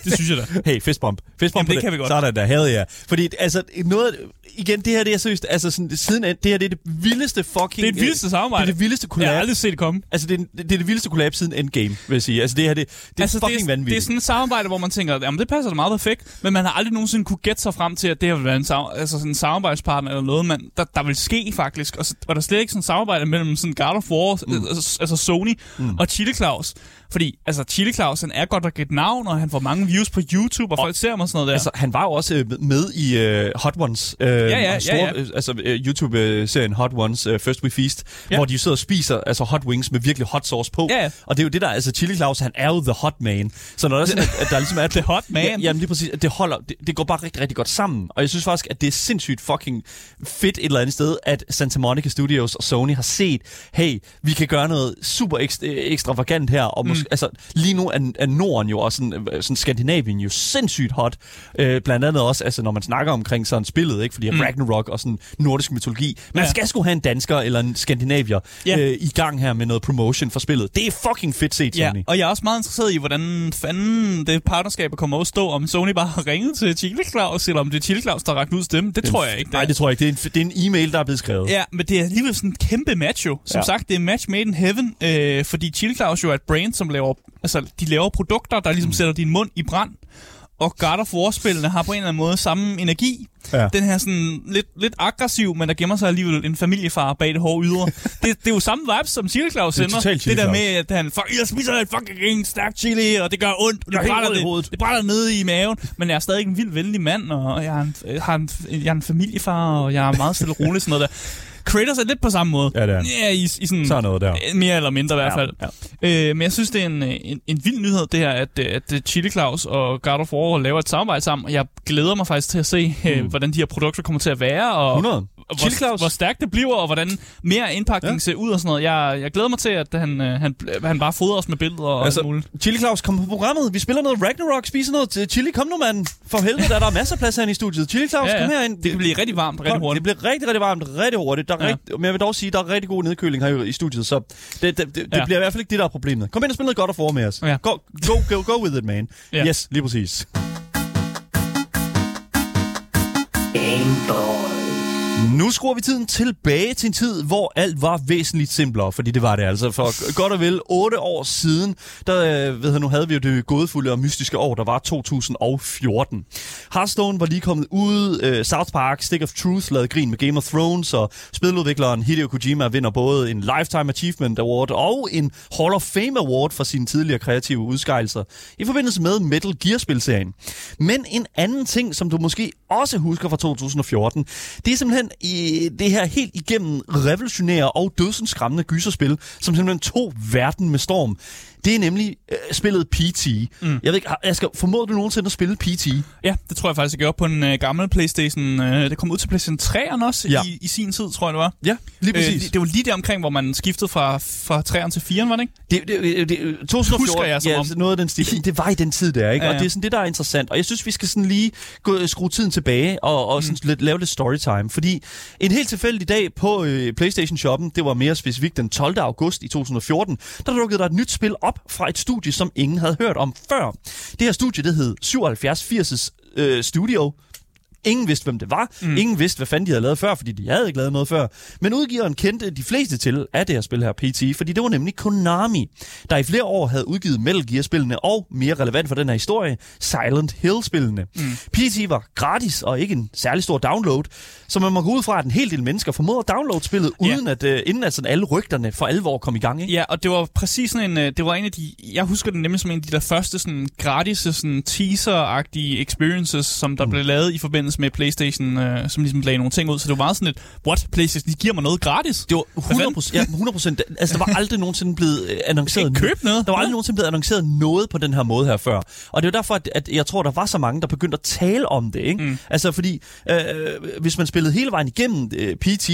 det synes jeg da. [laughs] Hey, fistbump. Fistbump Jamen, det, det kan vi godt. Sådan der, havde jeg. Fordi, altså, noget, igen, det her, det er seriøst, altså sådan, siden, det her, det er det vildeste fucking... Det er det vildeste samarbejde. Det er det vildeste collab. Jeg har aldrig set det komme. Altså, det er, det er det vildeste collab siden Endgame, vil jeg sige. Altså, det her, det, det er altså, fucking det er, vanvittigt. Det er sådan et samarbejde, hvor man tænker, jamen, det passer da meget perfekt, men man har aldrig nogensinde kunne gætte sig frem til, at det her vil være en, altså, sådan en samarbejdspartner eller noget, man, der, der vil ske faktisk. Og så var der slet ikke sådan et samarbejde mellem sådan God of War, mm. altså, altså Sony mm. og Chili Claus. Fordi, altså, Chili Claus, han er godt nok et navn, og han får mange views på YouTube, og, og folk ser ham og sådan noget der. Altså, han var jo også øh, med i uh, Hot Ones. Uh, ja, ja, store, ja, ja. Altså, uh, YouTube-serien Hot Ones, uh, First We Feast, ja. hvor de sidder og spiser altså, hot wings med virkelig hot sauce på. Ja, ja. Og det er jo det der, altså, Chili Claus, han er jo the hot man. Så når der er sådan, at, at der ligesom er... [laughs] the hot man? Ja, jamen lige præcis, det holder, det, det går bare rigtig, rigtig godt sammen. Og jeg synes faktisk, at det er sindssygt fucking fedt et eller andet sted, at Santa Monica Studios og Sony har set, hey, vi kan gøre noget super ekstra, ekstravagant her, og måske, mm. Altså, lige nu er, er Norden jo også sådan, øh, sådan Skandinavien jo sindssygt hot. Øh, blandt andet også, altså når man snakker omkring sådan spillet, ikke? fordi mm. Ragnarok og sådan nordisk mytologi. Man ja. skal sgu have en dansker eller en skandinavier ja. øh, i gang her med noget promotion for spillet. Det er fucking fedt set, Sony. Ja, og jeg er også meget interesseret i, hvordan fanden det partnerskab kommer at stå, om Sony bare har ringet til Chili Claus, eller om det er Chili Claus, der har ragt ud stemme. Det, det tror jeg ikke. Nej, det tror jeg ikke. Det er, en, det er en e-mail, der er blevet skrevet. Ja, men det er alligevel sådan en kæmpe match jo. Som ja. sagt, det er match made in heaven, øh, fordi Chili Claus jo er et brand, som laver Altså, de laver produkter, der ligesom mm. sætter din mund i brand. Og God of War-spillene har på en eller anden måde samme energi. Ja. Den her sådan lidt, lidt aggressiv, men der gemmer sig alligevel en familiefar bag det hårde ydre. [laughs] det, det er jo samme vibes, som Chili Claus sender. Det, det der med, at han, fuck, jeg spiser et fucking stærk chili, og det gør ondt. Og det, brænder, det, det brænder ned i maven. Men jeg er stadig en vild venlig mand, og jeg er en, jeg har en, jeg er en familiefar, og jeg er meget stille og rolig sådan noget der. Kratos er lidt på samme måde. Ja, det er Ja, i, i sådan... Så noget der. Mere eller mindre i hvert fald. Ja, ja. Øh, men jeg synes, det er en, en, en vild nyhed, det her, at, at Chili Claus og God of War laver et samarbejde sammen. Jeg glæder mig faktisk til at se, øh, mm. hvordan de her produkter kommer til at være. Og, 100 Chili hvor, Claus. hvor stærkt det bliver, og hvordan mere indpakning ja. ser ud og sådan noget. Jeg, jeg glæder mig til, at han, øh, han, han bare fodrer os med billeder og altså, alt muligt. Chili Claus, kom på programmet. Vi spiller noget Ragnarok, spiser noget til chili. Kom nu, mand. For helvede, der er der masser af plads herinde i studiet. Chili Claus, Ja, ja. kom herind. Det kan blive rigtig varmt rigtig hurtigt. Det bliver rigtig, rigtig varmt, rigtig hurtigt. Der er Ja. ja. rigt, men jeg vil dog sige, der er rigtig god nedkøling her i studiet, så det, det, det, det Ja. bliver i hvert fald ikke det, der er problemet. Kom ind og spil noget godt og for med os. Ja. Go, go, go, go with it, man. Ja. Yes, lige præcis. Nu skruer vi tiden tilbage til en tid, hvor alt var væsentligt simplere, fordi det var det altså. For godt og vel otte år siden, der øh, ved jeg, nu havde vi jo det gådefulde og mystiske år, der var 2014. Hearthstone var lige kommet ud, øh, South Park, Stick of Truth lavede grin med Game of Thrones, og spiludvikleren Hideo Kojima vinder både en Lifetime Achievement Award og en Hall of Fame Award for sine tidligere kreative udskejelser i forbindelse med Metal Gear-spilserien. Men en anden ting, som du måske også husker fra 2014, det er simpelthen i det her helt igennem revolutionære og dødsensskræmmende gyserspil, som simpelthen tog verden med storm. Det er nemlig øh, spillet PT. Mm. Jeg ved ikke, Asger, formåede du nogensinde at spille PT? Ja, det tror jeg faktisk, jeg gjorde på en øh, gammel Playstation. Øh, det kom ud til Playstation 3'eren også Ja. i, i sin tid, tror jeg det var. Ja, lige Øh, præcis. det, det var lige der omkring, hvor man skiftede fra, fra 3'eren til 4'eren, var det ikke? Det, det, det, 2014, Husker jeg som ja, om. noget af den stil. Det var i den tid der, ikke? Ja, Og ja. det er sådan det, der er interessant. Og jeg synes, vi skal sådan lige gå, skrue tiden tilbage og, og sådan Mm. lidt, lave lidt storytime. Fordi en helt tilfældig dag på øh, PlayStation-shoppen, det var mere specifikt den 12. august i 2014, der dukkede der et nyt spil op fra et studie, som ingen havde hørt om før. Det her studie, det hed 7780's øh, Studio. Ingen vidste, hvem det var. Mm. Ingen vidste, hvad fanden de havde lavet før, fordi de havde ikke lavet noget før. Men udgiveren kendte de fleste til af det her spil her, PT, fordi det var nemlig Konami, der i flere år havde udgivet Metal Gear-spillene, og mere relevant for den her historie, Silent Hill-spillene. Mm. PT var gratis og ikke en særlig stor download, så man må gå ud fra, at en hel del mennesker formåede at downloade spillet, uden at, uh, inden at sådan alle rygterne for alvor kom i gang. Ikke? Ja, og det var præcis sådan en, øh, det var en af de, jeg husker det nemlig som en af de der første sådan gratis sådan teaser-agtige experiences, som der mm. blev lavet i forbindelse med Playstation, øh, som ligesom lagde nogle ting ud. Så det var meget sådan et, what, Playstation, de giver mig noget gratis? Det var 100 procent. Ja, 100 procent. Altså, der var aldrig nogensinde blevet øh, [laughs] annonceret... Købe noget. Der var aldrig nogensinde blevet annonceret noget på den her måde her før. Og det er derfor, at, at jeg tror, der var så mange, der begyndte at tale om det. Ikke? Mm. Altså, fordi øh, hvis man spillede hele vejen igennem øh, PT,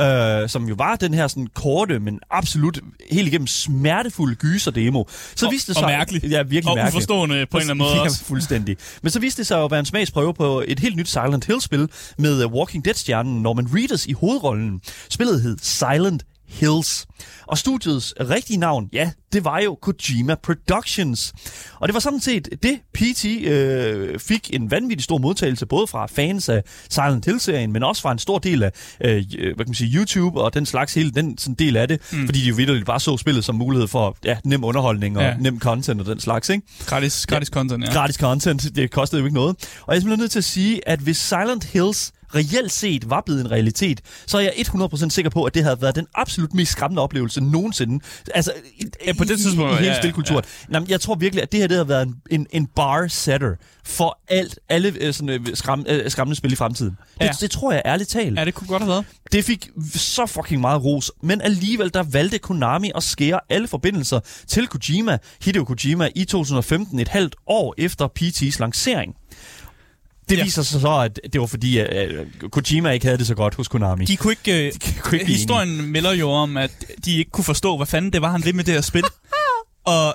øh, som jo var den her sådan korte, men absolut helt igennem smertefulde gyser-demo, så Og- viste det og sig... mærkelig. Ja, virkelig Og mærkeligt. uforstående på en eller anden måde [laughs] ja, også. fuldstændig. Men så viste det sig jo at være en smagsprøve på et helt nyt Silent Hill-spil med øh, Walking Dead-stjernen Norman Reedus i hovedrollen. Spillet hed Silent Hills. Og studiets rigtige navn, ja, det var jo Kojima Productions. Og det var sådan set det, PT øh, fik en vanvittig stor modtagelse, både fra fans af Silent Hill-serien, men også fra en stor del af øh, hvad kan man sige, YouTube og den slags hele den sådan del af det, mm. fordi de jo vitterligt bare så spillet som mulighed for ja, nem underholdning og Ja. ja. nem content og den slags, ikke? Gratis, gratis content, ja. gratis content. [laughs] Det kostede jo ikke noget. Og jeg er simpelthen nødt til at sige, at hvis Silent Hills reelt set var blevet en realitet, så er jeg 100% sikker på, at det havde været den absolut mest skræmmende oplevelse nogensinde. Altså, i, Ja, på det tidspunkt, i, i hele ja, ja, spilkulturen. Ja. jeg tror virkelig, at det her det har været en, en, en bar setter for alt, alle øh, sådan, øh, skræm, øh, skræmmende spil i fremtiden. Ja. Det, det tror jeg ærligt talt. Ja, det kunne godt have været. Det fik så fucking meget ros, men alligevel der valgte Konami at skære alle forbindelser til Kojima, Hideo Kojima, i 2015, et halvt år efter PT's lancering. Det Ja. viser sig så, at det var fordi, at øh, Kojima ikke havde det så godt hos Konami. De kunne ikke... Øh, [laughs] De kunne ikke blive historien melder jo om, at de ikke kunne forstå, hvad fanden det var, han ville med det her spil. Og,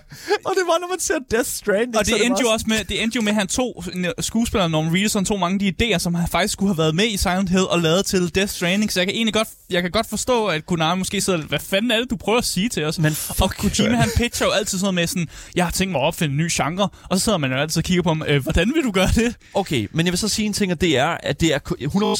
Og det var, når man ser Death Stranding. og er det endte jo også med, det endte jo med, at han tog skuespilleren Norman Reedus, han tog mange af de idéer, som han faktisk skulle have været med i Silent Hill og lavet til Death Stranding. Så jeg kan egentlig godt, jeg kan godt forstå, at Konami måske sidder, hvad fanden er det, du prøver at sige til os? Men og Kojima, han pitcher jo altid sådan noget med sådan, jeg har tænkt mig at opfinde en ny genre, og så sidder man jo altid og kigger på ham, øh, hvordan vil du gøre det? Okay, men jeg vil så sige en ting, og det er, at det er ko- 100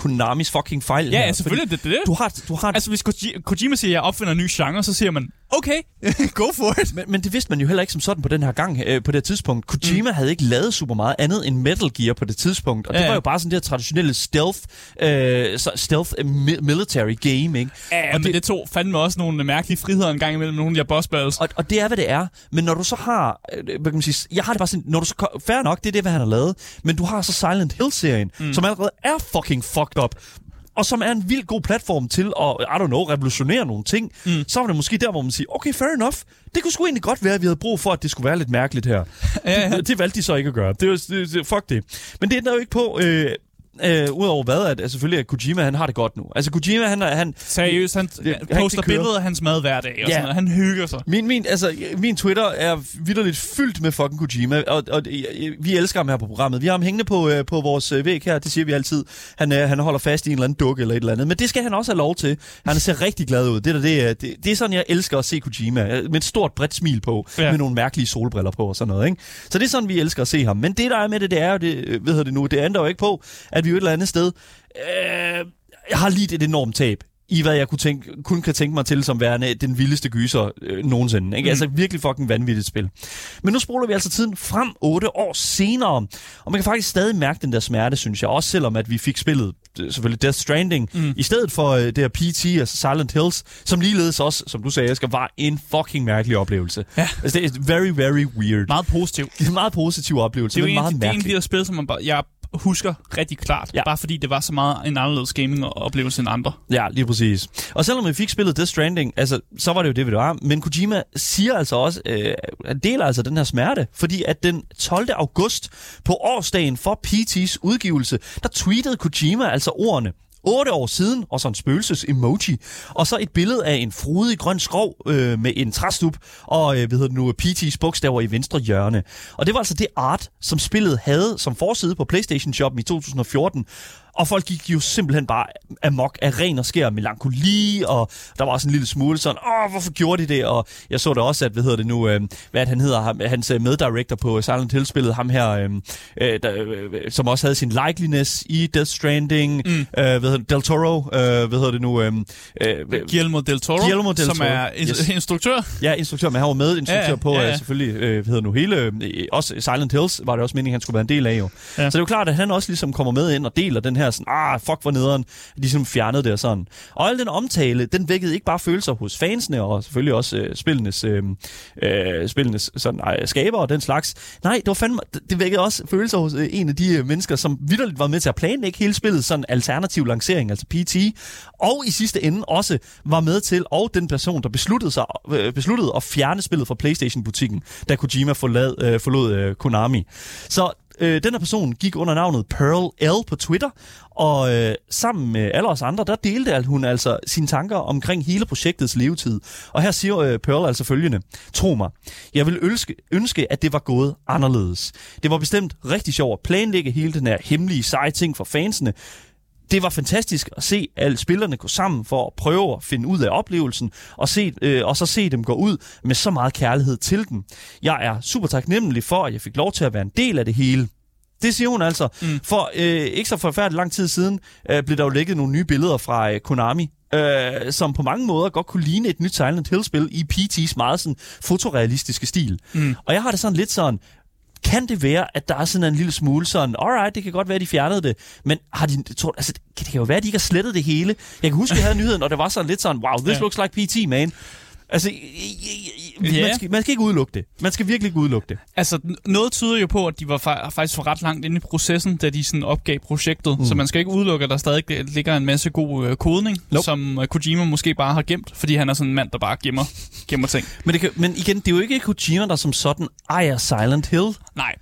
Konamis fucking fejl. Ja, her, ja selvfølgelig, det det. Du har, du har Altså, hvis Koji- Kojima siger, at jeg opfinder en ny genre, så siger man, okay, [laughs] go for it. Men, men det vidste man jo heller ikke som sådan på den her gang, øh, på det tidspunkt. Kojima mm. havde ikke lavet super meget andet end Metal Gear på det tidspunkt. Og Ja, det var jo bare sådan det her traditionelle stealth, øh, stealth øh, mi- military game, ikke? Ja, og, men det, det tog fandme også nogle mærkelige friheder en gang imellem nogle af de her boss battles. og, og det er, hvad det er. Men når du så har, øh, hvad kan man sige, jeg har det bare sådan, når du så, fair nok, det er det, hvad han har lavet. Men du har så Silent Hill-serien, mm. som allerede er fucking fucked up. Og som er en vild god platform til at, I don't know, revolutionere nogle ting. Mm. Så var det måske der, hvor man siger, okay, fair enough. Det kunne sgu egentlig godt være, at vi havde brug for, at det skulle være lidt mærkeligt her. Ja, ja. Det, det valgte de så ikke at gøre. Det, var- det, fuck det. Men det ændrer jo ikke på... Øh, øh, udover hvad, at, at selvfølgelig at Kojima, han har det godt nu. Altså Kojima, han, han, Seriøst, han, Det- han poster billeder af hans mad hver dag, og Ja. sådan, noget. han hygger sig. Min, min, altså, min Twitter er vidderligt fyldt med fucking Kojima, og, og øh, vi elsker ham her på programmet. Vi har ham hængende på, øh, på vores øh, væg her, det siger vi altid. Han, øh, han holder fast i en eller anden dukke eller et eller andet, men det skal han også have lov til. Han ser rigtig glad ud. Det, der, det, er- det, det er sådan, jeg elsker at se Kojima, øh, med et stort bredt smil på, Ja. med nogle mærkelige solbriller på og sådan noget. Ikke? Så det er sådan, vi elsker at se ham. Men det, der er med det, det er jo, det, øh, ved det nu, det ændrer jo ikke på, at vi jo et eller andet sted øh, har lidt et enormt tab i hvad jeg kunne tænke, kun kan tænke mig til som værende den vildeste gyser øh, nogensinde. Ikke? Mm. Altså virkelig fucking vanvittigt spil. Men nu spoler vi altså tiden frem otte år senere, og man kan faktisk stadig mærke den der smerte, synes jeg. Også selvom at vi fik spillet øh, selvfølgelig Death Stranding, mm. i stedet for øh, det her PT, altså Silent Hills, som ligeledes også, som du sagde, Asger, var en fucking mærkelig oplevelse. Ja. Altså, det er very, very weird. Meget positivt. Det [laughs] er en meget positiv oplevelse, Det er men en, meget det er en af mærkelig. de der spil, som man bare, jeg husker rigtig klart. Ja. Bare fordi det var så meget en anderledes gaming-oplevelse end andre. Ja, lige præcis. Og selvom vi fik spillet Death Stranding, altså, så var det jo det, vi var. Men Kojima siger altså også, øh, han deler altså den her smerte, fordi at den 12. august på årsdagen for PT's udgivelse, der tweetede Kojima altså ordene, 8 år siden, og så en spøgelses-emoji, og så et billede af en frodig grøn skov øh, med en træstup, og øh, hvad hedder det nu, PT's bogstaver i venstre hjørne. Og det var altså det art, som spillet havde som forside på PlayStation Shoppen i 2014, og folk gik jo simpelthen bare amok af ren og skær melankoli, og der var også en lille smule sådan, åh, hvorfor gjorde de det? Og jeg så da også, at, hvad hedder det nu, øh, hvad han hedder, ham, hans øh, meddirector på Silent Hill-spillet, ham her, øh, øh, der, øh, som også havde sin likeliness i Death Stranding, mm. øh, hvad hedder det, Del Toro, øh, hvad hedder det nu, øh, øh, Guillermo del Toro, Guillermo del som Toro, er ins- yes. instruktør. Ja, instruktør, men han var med instruktør Ja, ja, på ja, ja, ja. selvfølgelig, øh, hvad hedder nu, hele, øh, også Silent Hills var det også meningen, han skulle være en del af jo. Ja. Så det er jo klart, at han også ligesom kommer med ind og deler den her sådan, ah, fuck hvor nederen, ligesom fjernede det og sådan. Og al den omtale, den vækkede ikke bare følelser hos fansene, og selvfølgelig også øh, spillenes, øh, øh, spillenes sådan, øh, skaber og den slags. Nej, det var fandme, det- det vækkede også følelser hos øh, en af de øh, mennesker, som vidderligt var med til at planlægge hele spillet, sådan alternativ lancering, altså PT, og i sidste ende også var med til, og den person, der besluttede, sig, øh, besluttede at fjerne spillet fra Playstation-butikken, da Kojima forlad, øh, forlod øh, Konami. Så øh, den her person gik under navnet Pearl L på Twitter, og øh, sammen med alle os andre, der delte hun altså sine tanker omkring hele projektets levetid. Og her siger øh, Pearl altså følgende. Tro mig, jeg vil ønske, ønske, at det var gået anderledes. Det var bestemt rigtig sjovt at planlægge hele den her hemmelige seje ting for fansene, det var fantastisk at se alle spillerne gå sammen for at prøve at finde ud af oplevelsen, og, se, øh, og så se dem gå ud med så meget kærlighed til den. Jeg er super taknemmelig for, at jeg fik lov til at være en del af det hele. Det siger hun altså. Mm. For øh, ikke så forfærdeligt lang tid siden øh, blev der jo lægget nogle nye billeder fra øh, Konami, øh, som på mange måder godt kunne ligne et nyt Silent Hill-spil i PT's meget sådan fotorealistiske stil. Mm. Og jeg har det sådan lidt sådan, kan det være, at der er sådan en lille smule sådan, alright, det kan godt være, at de fjernede det, men har de, tror, altså, det kan jo være, at de ikke har slettet det hele. Jeg kan huske, jeg havde nyheden, og det var sådan lidt sådan, wow, this ja. looks like PT, man. Altså, Ja. man, skal, man skal ikke udelukke det. Man skal virkelig ikke udelukke det. Altså, noget tyder jo på, at de var fa- faktisk for ret langt inde i processen, da de sådan opgav projektet. Mm. Så man skal ikke udelukke, at der stadig ligger en masse god øh, kodning, Nope. som øh, Kojima måske bare har gemt, fordi han er sådan en mand, der bare gemmer, gemmer ting. Men, det kan, men igen, det er jo ikke Kojima, der som sådan ejer Silent Hill. Nej.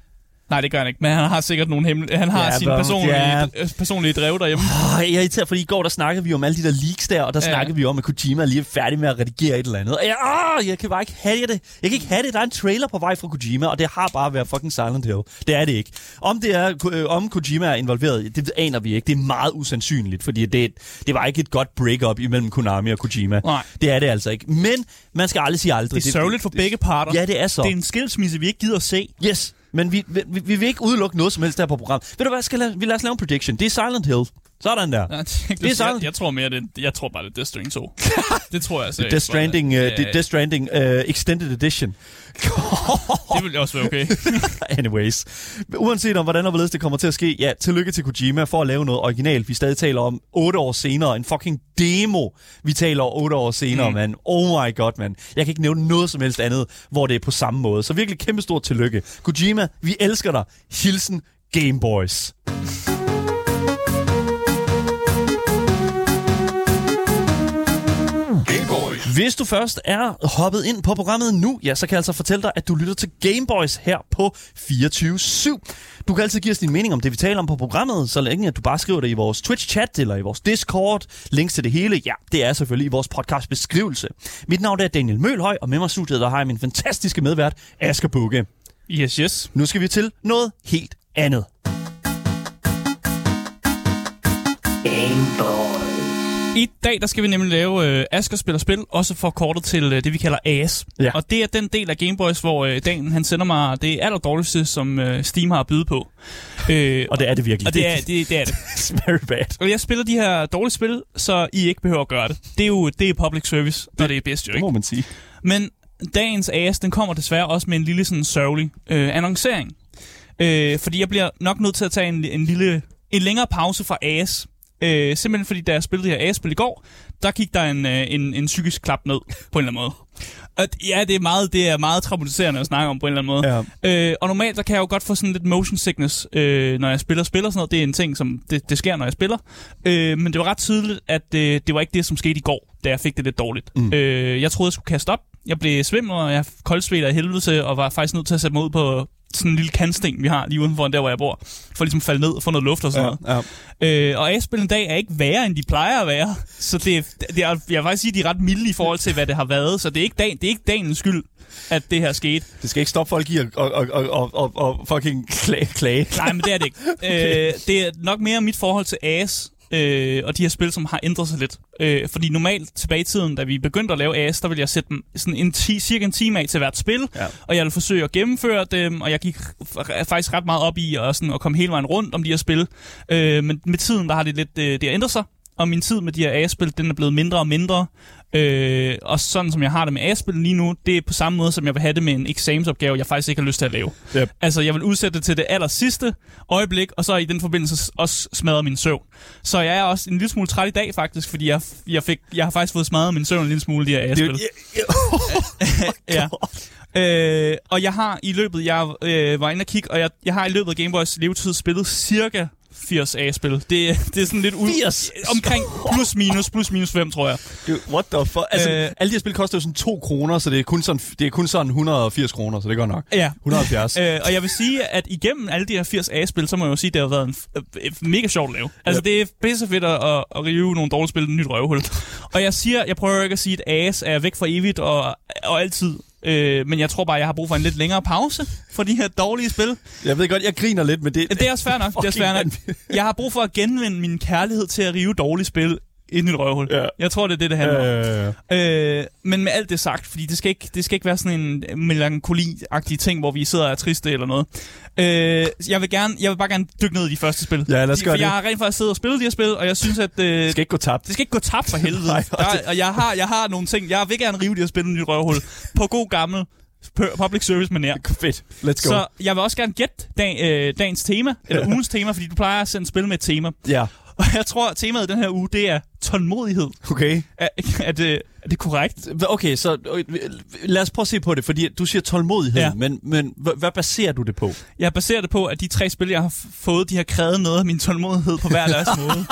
Nej, det gør han ikke. Men han har sikkert nogle hemmelige... Han har Ja, men- personlige, ja. øh, personlige drev derhjemme. Oh, jeg er irriteret, fordi i går der snakkede vi om alle de der leaks der, og der ja. snakkede vi om, at Kojima er lige færdig med at redigere et eller andet. Og jeg, oh, jeg kan bare ikke have det. Jeg kan ikke have det. Der er en trailer på vej fra Kojima, og det har bare været fucking Silent Hill. Det er det ikke. Om, det er, øh, om Kojima er involveret, det aner vi ikke. Det er meget usandsynligt, fordi det, det var ikke et godt break-up imellem Konami og Kojima. Nej. Det er det altså ikke. Men man skal aldrig sige aldrig. Det er sørgeligt for begge parter. Ja, det er så. Det er en skilsmisse, vi ikke gider at se. Yes, men vi, vi, vi vil ikke udelukke noget som helst der på programmet. Ved du hvad, skal vi lade os lave en prediction. Det er Silent Hill. Sådan der. Ja, det, Det er jeg, jeg, tror mere, det, jeg tror bare, det er Death Stranding 2. [laughs] det tror jeg seriøst. Death Stranding, uh, Ja, uh, Death Stranding uh, Extended Edition. [laughs] Det vil også være okay. [laughs] Anyways. Uanset om, hvordan og hvorledes det kommer til at ske, ja, tillykke til Kojima for at lave noget originalt. Vi stadig taler om otte år senere. En fucking demo, vi taler om otte år senere, mm. mand. Oh my god, mand. Jeg kan ikke nævne noget som helst andet, hvor det er på samme måde. Så virkelig kæmpe stort tillykke. Kojima, vi elsker dig. Hilsen Game Boys. Hvis du først er hoppet ind på programmet nu, ja, så kan jeg altså fortælle dig, at du lytter til Gameboys her på 24-7. Du kan altid give os din mening om det, vi taler om på programmet, så længe at du bare skriver det i vores Twitch-chat eller i vores Discord. Links til det hele, ja, det er selvfølgelig i vores podcast-beskrivelse. Mit navn er Daniel Mølhøj, og med mig i studiet, der har jeg min fantastiske medvært, Asger Bukke. Yes, yes. Nu skal vi til noget helt andet. I dag der skal vi nemlig lave øh, Asker spiller spil, også forkortet til øh, det, vi kalder AS. Ja. Og det er den del af Gameboys, hvor øh, Dan han sender mig det aller dårligste, som øh, Steam har at byde på. Øh, [laughs] Og det er det virkelig. og det er det. det, er det. [laughs] It's very bad. Og jeg spiller de her dårlige spil, så I ikke behøver at gøre det. Det er jo det er public service, og det er bedst jo, Det ikke? må man sige. Men dagens AS, den kommer desværre også med en lille sådan sørgelig øh, annoncering. Øh, fordi jeg bliver nok nødt til at tage en, en lille en længere pause fra AS. Øh, simpelthen fordi, da jeg spillede det her AS-spil i går, der gik der en, øh, en, en psykisk klap ned, på en eller anden måde. Og ja, det er meget, det er meget traumatiserende at snakke om på en eller anden måde. Ja. Øh, og normalt, der kan jeg jo godt få sådan lidt motion sickness, øh, når jeg spiller spiller sådan noget. Det er en ting, som det, det sker, når jeg spiller. Øh, men det var ret tydeligt, at øh, det var ikke det, som skete i går, da jeg fik det lidt dårligt. Mm. Øh, jeg troede, jeg skulle kaste op. Jeg blev svimmel, og jeg koldsvedt af helvede til, og var faktisk nødt til at sætte mig ud på sådan en lille kantsten, vi har lige udenfor der, hvor jeg bor, for ligesom at falde ned og få noget luft og sådan Ja, noget. ja. Øh, og A-spil en dag er ikke værre, end de plejer at være. Så det, er- det er, jeg vil faktisk sige, at de er ret milde i forhold til, hvad det har været. Så det er ikke, dagen, det er ikke dagens skyld, at det her skete. Det skal ikke stoppe folk i at og, og, og, og, og, og fucking klage. klage. Nej, men det er det ikke. [laughs] okay. øh, det er nok mere mit forhold til AS, øh, og de her spil, som har ændret sig lidt. Øh, fordi normalt tilbage i tiden, da vi begyndte at lave AS, der ville jeg sætte dem sådan en ti, cirka en time af til hvert spil, Ja. og jeg ville forsøge at gennemføre dem, og jeg gik faktisk ret meget op i at, sådan, at komme hele vejen rundt om de her spil. Øh, men med tiden, der har det lidt øh, det har ændret sig, og min tid med de her AS-spil, den er blevet mindre og mindre. Øh, og sådan som jeg har det med AS-spil lige nu, det er på samme måde, som jeg vil have det med en eksamensopgave, jeg faktisk ikke har lyst til at lave. Yep. Altså, jeg vil udsætte det til det aller sidste øjeblik, og så i den forbindelse også smadre min søvn. Så jeg er også en lille smule træt i dag, faktisk, fordi jeg, jeg, fik, jeg har faktisk fået smadret min søvn en lille smule, de her Det AS-spil. jo- ja. [laughs] Øh, og jeg har i løbet, jeg øh, var inde og kigge, og jeg, jeg har i løbet af Gameboys levetid spillet cirka 80 A-spil. Det, det er sådan lidt ud, 80? omkring plus minus, plus minus 5, tror jeg. Det- What the fuck? Altså, Øh. alle de her spil koster jo sådan 2 kroner, så det er kun sådan, det er kun sådan 180 kroner, så det godt nok. Ja. 170. [laughs] Øh, og jeg vil sige, at igennem alle de her 80 A-spil, så må jeg jo sige, at det har været en øh, mega sjovt at lave. Altså, det er pisse fedt at, at, at rive nogle dårlige spil i et nyt røvhul. og jeg siger, jeg prøver ikke at sige, at AS er væk for evigt og, og altid. Øh, men jeg tror bare, jeg har brug for en lidt længere pause for de her dårlige spil. Jeg ved godt, jeg griner lidt, men det... Det er også fair nok. Det er fair nok. Jeg har brug for at genvinde min kærlighed til at rive dårlige spil i et nyt røvhul. Ja. Jeg tror, det er det, det handler om. Øh, Øh, men med alt det sagt, fordi det skal ikke, det skal ikke være sådan en melankoli-agtig ting, hvor vi sidder og er triste eller noget. Øh, jeg, vil gerne, jeg vil bare gerne dykke ned i de første spil. Ja, lad os De- gøre det. Jeg har rent faktisk siddet og spillet de her spil, og jeg synes, at... Øh, det skal ikke gå tabt. det skal ikke gå tabt for helvede. [laughs] Nej, der, og jeg har, jeg har nogle ting. Jeg vil gerne rive de her spil i nyt røvhul. På god gammel pu- public service manér. Fedt. Let's go. Så jeg vil også gerne gætte dag, øh, dagens tema, eller ugens tema, fordi du plejer at sende spil med et tema. Ja, Og jeg tror, at temaet i den her uge, det er tålmodighed. okay. Er, er, det, er det korrekt? Okay, så øh, lad os prøve at se på det, fordi du siger tålmodighed, Ja. men, men hvad, baserer du det på? Jeg baserer det på, at de tre spil, jeg har fået, de har krævet noget af min tålmodighed på hver deres [laughs] måde.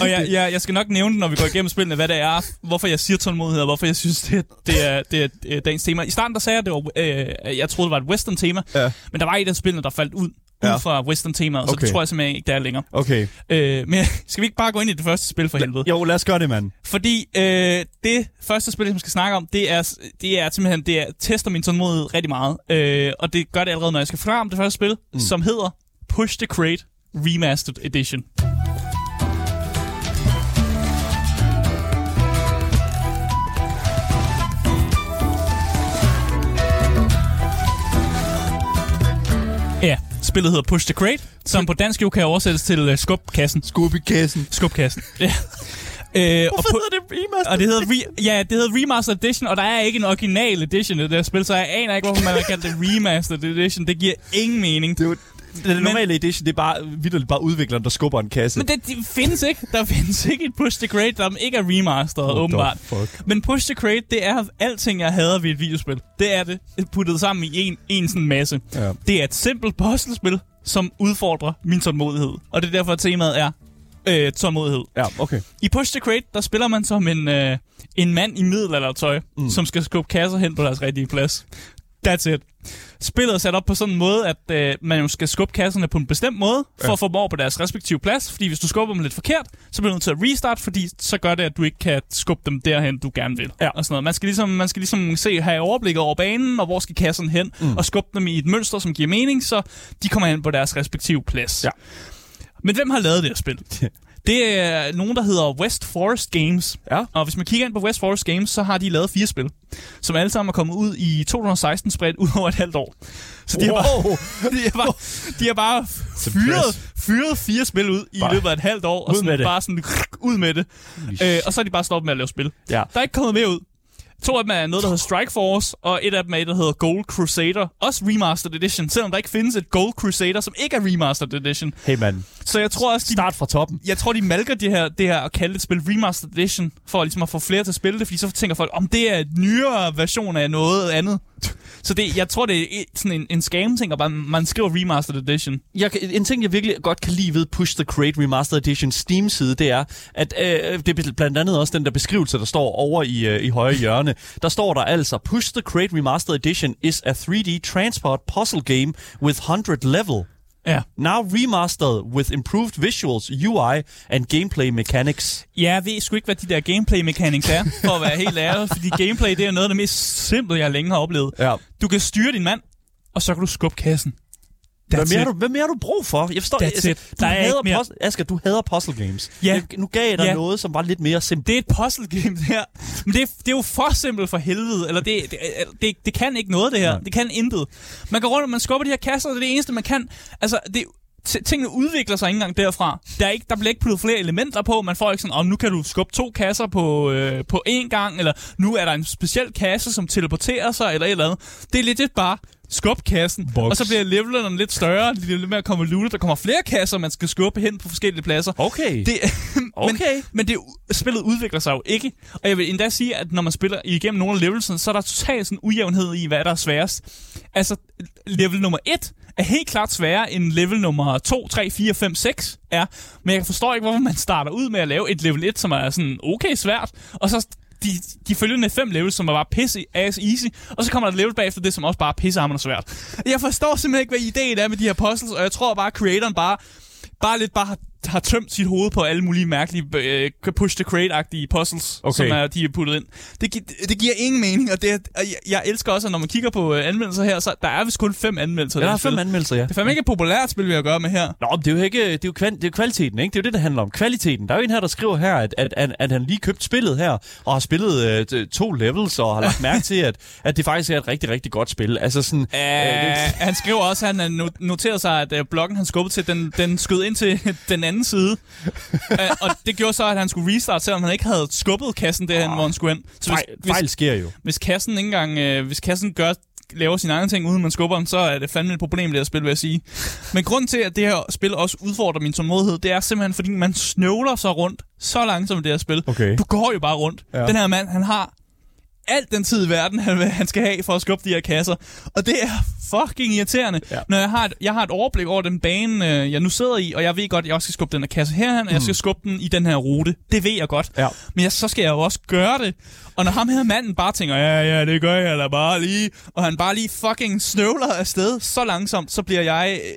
og jeg, jeg, jeg skal nok nævne, når vi går igennem spillene, hvad det er, hvorfor jeg siger tålmodighed, og hvorfor jeg synes, det, det, er, det er dagens tema. I starten der sagde jeg, at det var, øh, jeg troede, det var et western-tema, Ja. men der var et af spillene, der faldt ud, Ja. ud fra western-temaet, så Okay. det tror jeg simpelthen ikke, det er længere. Okay. Øh, men [laughs] skal vi ikke bare gå ind i det første spil for helvede? Jo, lad os gøre det, mand. Fordi øh, det første spil, som skal snakke om, det er, det er simpelthen, det er, tester min tålmodighed rigtig meget. Øh, og det gør det allerede, når jeg skal forklare om det første spil, mm. som hedder Push the Crate Remastered Edition. Ja, spillet hedder Push the Crate, som på dansk jo kan oversættes til uh, skubkassen. Skub i kassen. Skubkassen. [laughs] Ja. Øh, og på- hedder det remaster? og det hedder, re- ja, det hedder Remastered Edition, og der er ikke en original edition i det her spil, så jeg aner ikke, hvorfor man har kaldt det Remastered Edition. Det giver ingen mening. Det er jo, den normale edition, det er bare, vidderligt bare udvikleren, der skubber en kasse. Men det, det findes ikke. Der [laughs] findes ikke et Push the Crate, der ikke er remasteret, the åbenbart. fuck? Men Push the Crate, det er alting, jeg hader ved et videospil. Det er det puttet sammen i en, en sådan masse. Ja. Det er et simpelt puzzlespil, som udfordrer min tålmodighed. Og det er derfor, at temaet er øh, tålmodighed. Ja, okay. I Push the Crate, der spiller man som en, øh, en mand i middelaldertøj, mm. som skal skubbe kasser hen på deres rigtige plads. That's it. Spillet er sat op på sådan en måde, at øh, man jo skal skubbe kasserne på en bestemt måde, for ja. at få dem over på deres respektive plads. Fordi hvis du skubber dem lidt forkert, så bliver du nødt til at restart, fordi så gør det, at du ikke kan skubbe dem derhen, du gerne vil. Ja. Og sådan noget. Man skal ligesom, man skal ligesom se, have overblik over banen, og hvor skal kasserne hen, mm. og skubbe dem i et mønster, som giver mening, så de kommer hen på deres respektive plads. Ja. Men hvem har lavet det her spil? [laughs] Det er nogen, der hedder West Forest Games. Ja. Og hvis man kigger ind på West Forest Games, så har de lavet fire spil, som alle sammen er kommet ud i 2016 spredt ud over et halvt år. Så de har bare, Wow. [laughs] de har bare, de har bare [laughs] fyret, fyret fire spil ud i Bare løbet af et halvt år, og sådan, bare sådan [laughs] ud med det. Øh, og så er de bare stoppet med at lave spil. Ja. Der er ikke kommet mere ud. To af dem er noget, der hedder Strike Force, og et af dem er et, der hedder Gold Crusader. Også Remastered Edition, selvom der ikke findes et Gold Crusader, som ikke er Remastered Edition. Hey, mand. Så jeg tror også, de Start fra toppen. jeg tror, de malker det her, det her at kalde et spil Remastered Edition, for ligesom at få flere til at spille det, fordi så tænker folk, om det er en nyere version af noget andet. Så det, jeg tror, det er sådan en, en scam-ting, at bare man skriver Remastered Edition. Jeg, en ting, jeg virkelig godt kan lide ved Push the Crate Remastered Edition Steam-side, det er, at øh, det er blandt andet også den der beskrivelse, der står over i, øh, i højre hjørne. Der står der altså, Push the Crate Remastered Edition is a 3D transport puzzle game with 100 level. Ja. Now remastered with improved visuals, UI and gameplay mechanics. Jeg ved sgu ikke, hvad de der gameplay mechanics er, for at være helt ærlig, fordi gameplay, det er noget af det mest simple, jeg længe har oplevet. Ja. Du kan styre din mand, og så kan du skubbe kassen. Hvad That's mere, it. har du, hvad mere har du brug for? Jeg forstår, That's altså, it. Du Der er hader ikke mere. puzz- Asger, du hader puzzle games. Ja. Jeg, nu gav jeg dig Ja. noget, som var lidt mere simpelt. Det er et puzzle game, det her. Men det er, det er jo for simpelt for helvede. Eller det, det, det, det kan ikke noget, det her. Nej. Det kan intet. Man går rundt, og man skubber de her kasser, og det er det eneste, man kan. Altså, det, tingene udvikler sig ikke engang derfra. Der, er ikke, der bliver ikke puttet flere elementer på. Man får ikke sådan, om nu kan du skubbe to kasser på, øh, på én gang, eller nu er der en speciel kasse, som teleporterer sig, eller et eller andet. Det er legit bare skub kassen, Box. og så bliver levelerne lidt større, det bliver lidt mere konvolutet, der kommer flere kasser, man skal skubbe hen på forskellige pladser. Okay. Det, [laughs] men, Okay. men det, spillet udvikler sig jo ikke. Og jeg vil endda sige, at når man spiller igennem nogle af levelsene, så er der totalt sådan ujævnhed i, hvad der er sværest. Altså, level nummer 1 er helt klart sværere end level nummer 2, 3, 4, 5, 6 er. Men jeg forstår ikke, hvorfor man starter ud med at lave et level 1, som er sådan okay svært, og så de, de følgende fem levels, som er bare pisse ass easy, og så kommer der et level bagefter det, som også bare er pissehammerende svært. Jeg forstår simpelthen ikke, hvad ideen er med de her puzzles, og jeg tror bare, at creatoren bare, bare lidt bare har, har tømt sit hoved på alle mulige mærkelige øh, push the crate-agtige puzzles, Okay. som er, de er puttet ind. Det, gi- det giver ingen mening, og, det, er- og jeg, jeg elsker også, at når man kigger på øh, anmeldelser her, så der er vist kun fem anmeldelser. Ja, der det er fem spil. anmeldelser, ja. Det er fandme ikke et populært spil, vi har at gøre med her. Nå, men det er jo ikke, det er jo, kval, det er kvaliteten, ikke? Det er jo det, det handler om. Kvaliteten. Der er jo en her, der skriver her, at, at, at, at han lige købt spillet her, og har spillet øh, to levels, og har lagt mærke til, at, at det faktisk er et rigtig, rigtig godt spil. Altså sådan... Uh, han skriver også, at han har no- noteret sig, at uh, bloggen, han skubbede til, den, den skød ind til [laughs] den anden side. uh, [laughs] og det gjorde så, at han skulle restart, selvom han ikke havde skubbet kassen derhen, hvor han skulle hen. Så hvis, Fejl, fejl sker jo. hvis, hvis kassen ikke engang, øh, hvis kassen gør, laver sine egne ting, uden man skubber den, så er det fandme et problem, det her spil, vil jeg sige. Men grunden til, at det her spil også udfordrer min tålmodighed, det er simpelthen, fordi man snøvler sig rundt så langsomt i det her spil. Okay. Du går jo bare rundt. Ja. Den her mand, han har alt den tid i verden, han, han skal have for at skubbe de her kasser. Og det er fucking irriterende, Ja. når jeg har, et, jeg har et overblik over den bane, øh, jeg nu sidder i, og jeg ved godt, at jeg også skal skubbe den her kasse herhen, og jeg skal skubbe den i den her rute. Det ved jeg godt. Ja. Men jeg, så skal jeg jo også gøre det. Og når ham her manden bare tænker, ja, ja, det gør jeg da bare lige, og han bare lige fucking snøvler afsted så langsomt, så bliver jeg øh,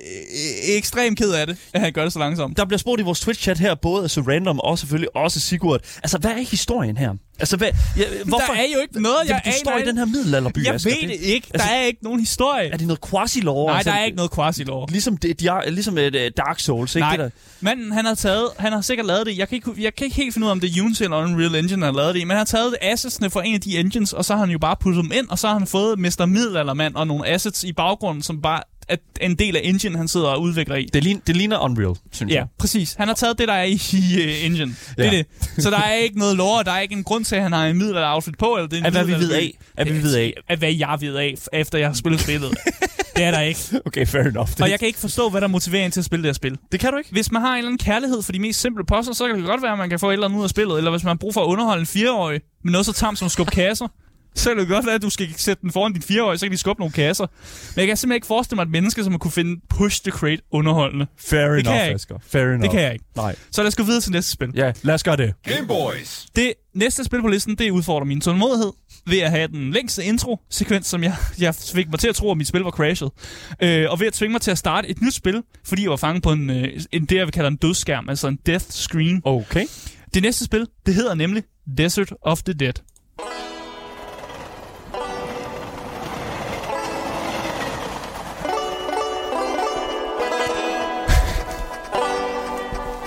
øh, ekstremt ked af det, at han gør det så langsomt. Der bliver spurgt i vores Twitch-chat her, både af Random og selvfølgelig også Sigurd. Altså, hvad er historien her? Altså, hvad, ja, hvorfor? Der er jo ikke noget, jeg du står i den her middelalderby, Jeg Asger. ved det ikke. altså- der er ikke nogen historie. Er det noget quasi-lore? Nej, der er ikke noget quasi-lore. Ligesom, det, de er, ligesom et, uh, Dark Souls, ikke? Nej, Det der, manden han har taget, han har sikkert lavet det. Jeg kan ikke, jeg kan ikke helt finde ud af, om det er Unity eller Unreal Engine, han har lavet det men han har taget assetsene for en af de engines, og så har han jo bare puttet dem ind, og så har han fået Mr. Middelaldermand og nogle assets i baggrunden, som bare er en del af engine, han sidder og udvikler i. det, ligner, det ligner Unreal, synes Ja, jeg. præcis. Han har taget det, der er i, uh, engine. Det er Ja. det. Så der er ikke noget lore, der er ikke en grund til, at han har en middelalder-outfit på, eller det er en Af hvad vi ved af. Af hvad vi ved af. Af hvad jeg ved af, efter jeg har spillet spillet. det er der ikke. [laughs] Okay, fair enough. Det, Og jeg kan ikke forstå, hvad der motiverer en til at spille det her spil. det kan du ikke? Hvis man har en eller anden kærlighed for de mest simple puzzles, så kan det godt være, at man kan få et eller andet ud af spillet. Eller hvis man har brug for at underholde en fireårig med noget så tamt som at skubbe kasser, Så kan det godt være, at du skal sætte den foran din fireårige, så kan de skubbe nogle kasser. Men jeg kan simpelthen ikke forestille mig et menneske, som kunne finde Push the Crate underholdende. Fair kan enough, ikke. Asger. Fair enough. Det kan jeg ikke. Nej. Så lad os gå videre til næste spil. Ja, lad os gøre det. Game Boys. Det næste spil på listen, det udfordrer min tålmodighed ved at have den længste intro-sekvens, som jeg, jeg fik mig til at tro, at mit spil var crashet. Øh, og ved at tvinge mig til at starte et nyt spil, fordi jeg var fanget på en, øh, en det, jeg vil kalde en dødsskærm, altså en death screen. Okay. Det næste spil, det hedder nemlig Desert of the Dead.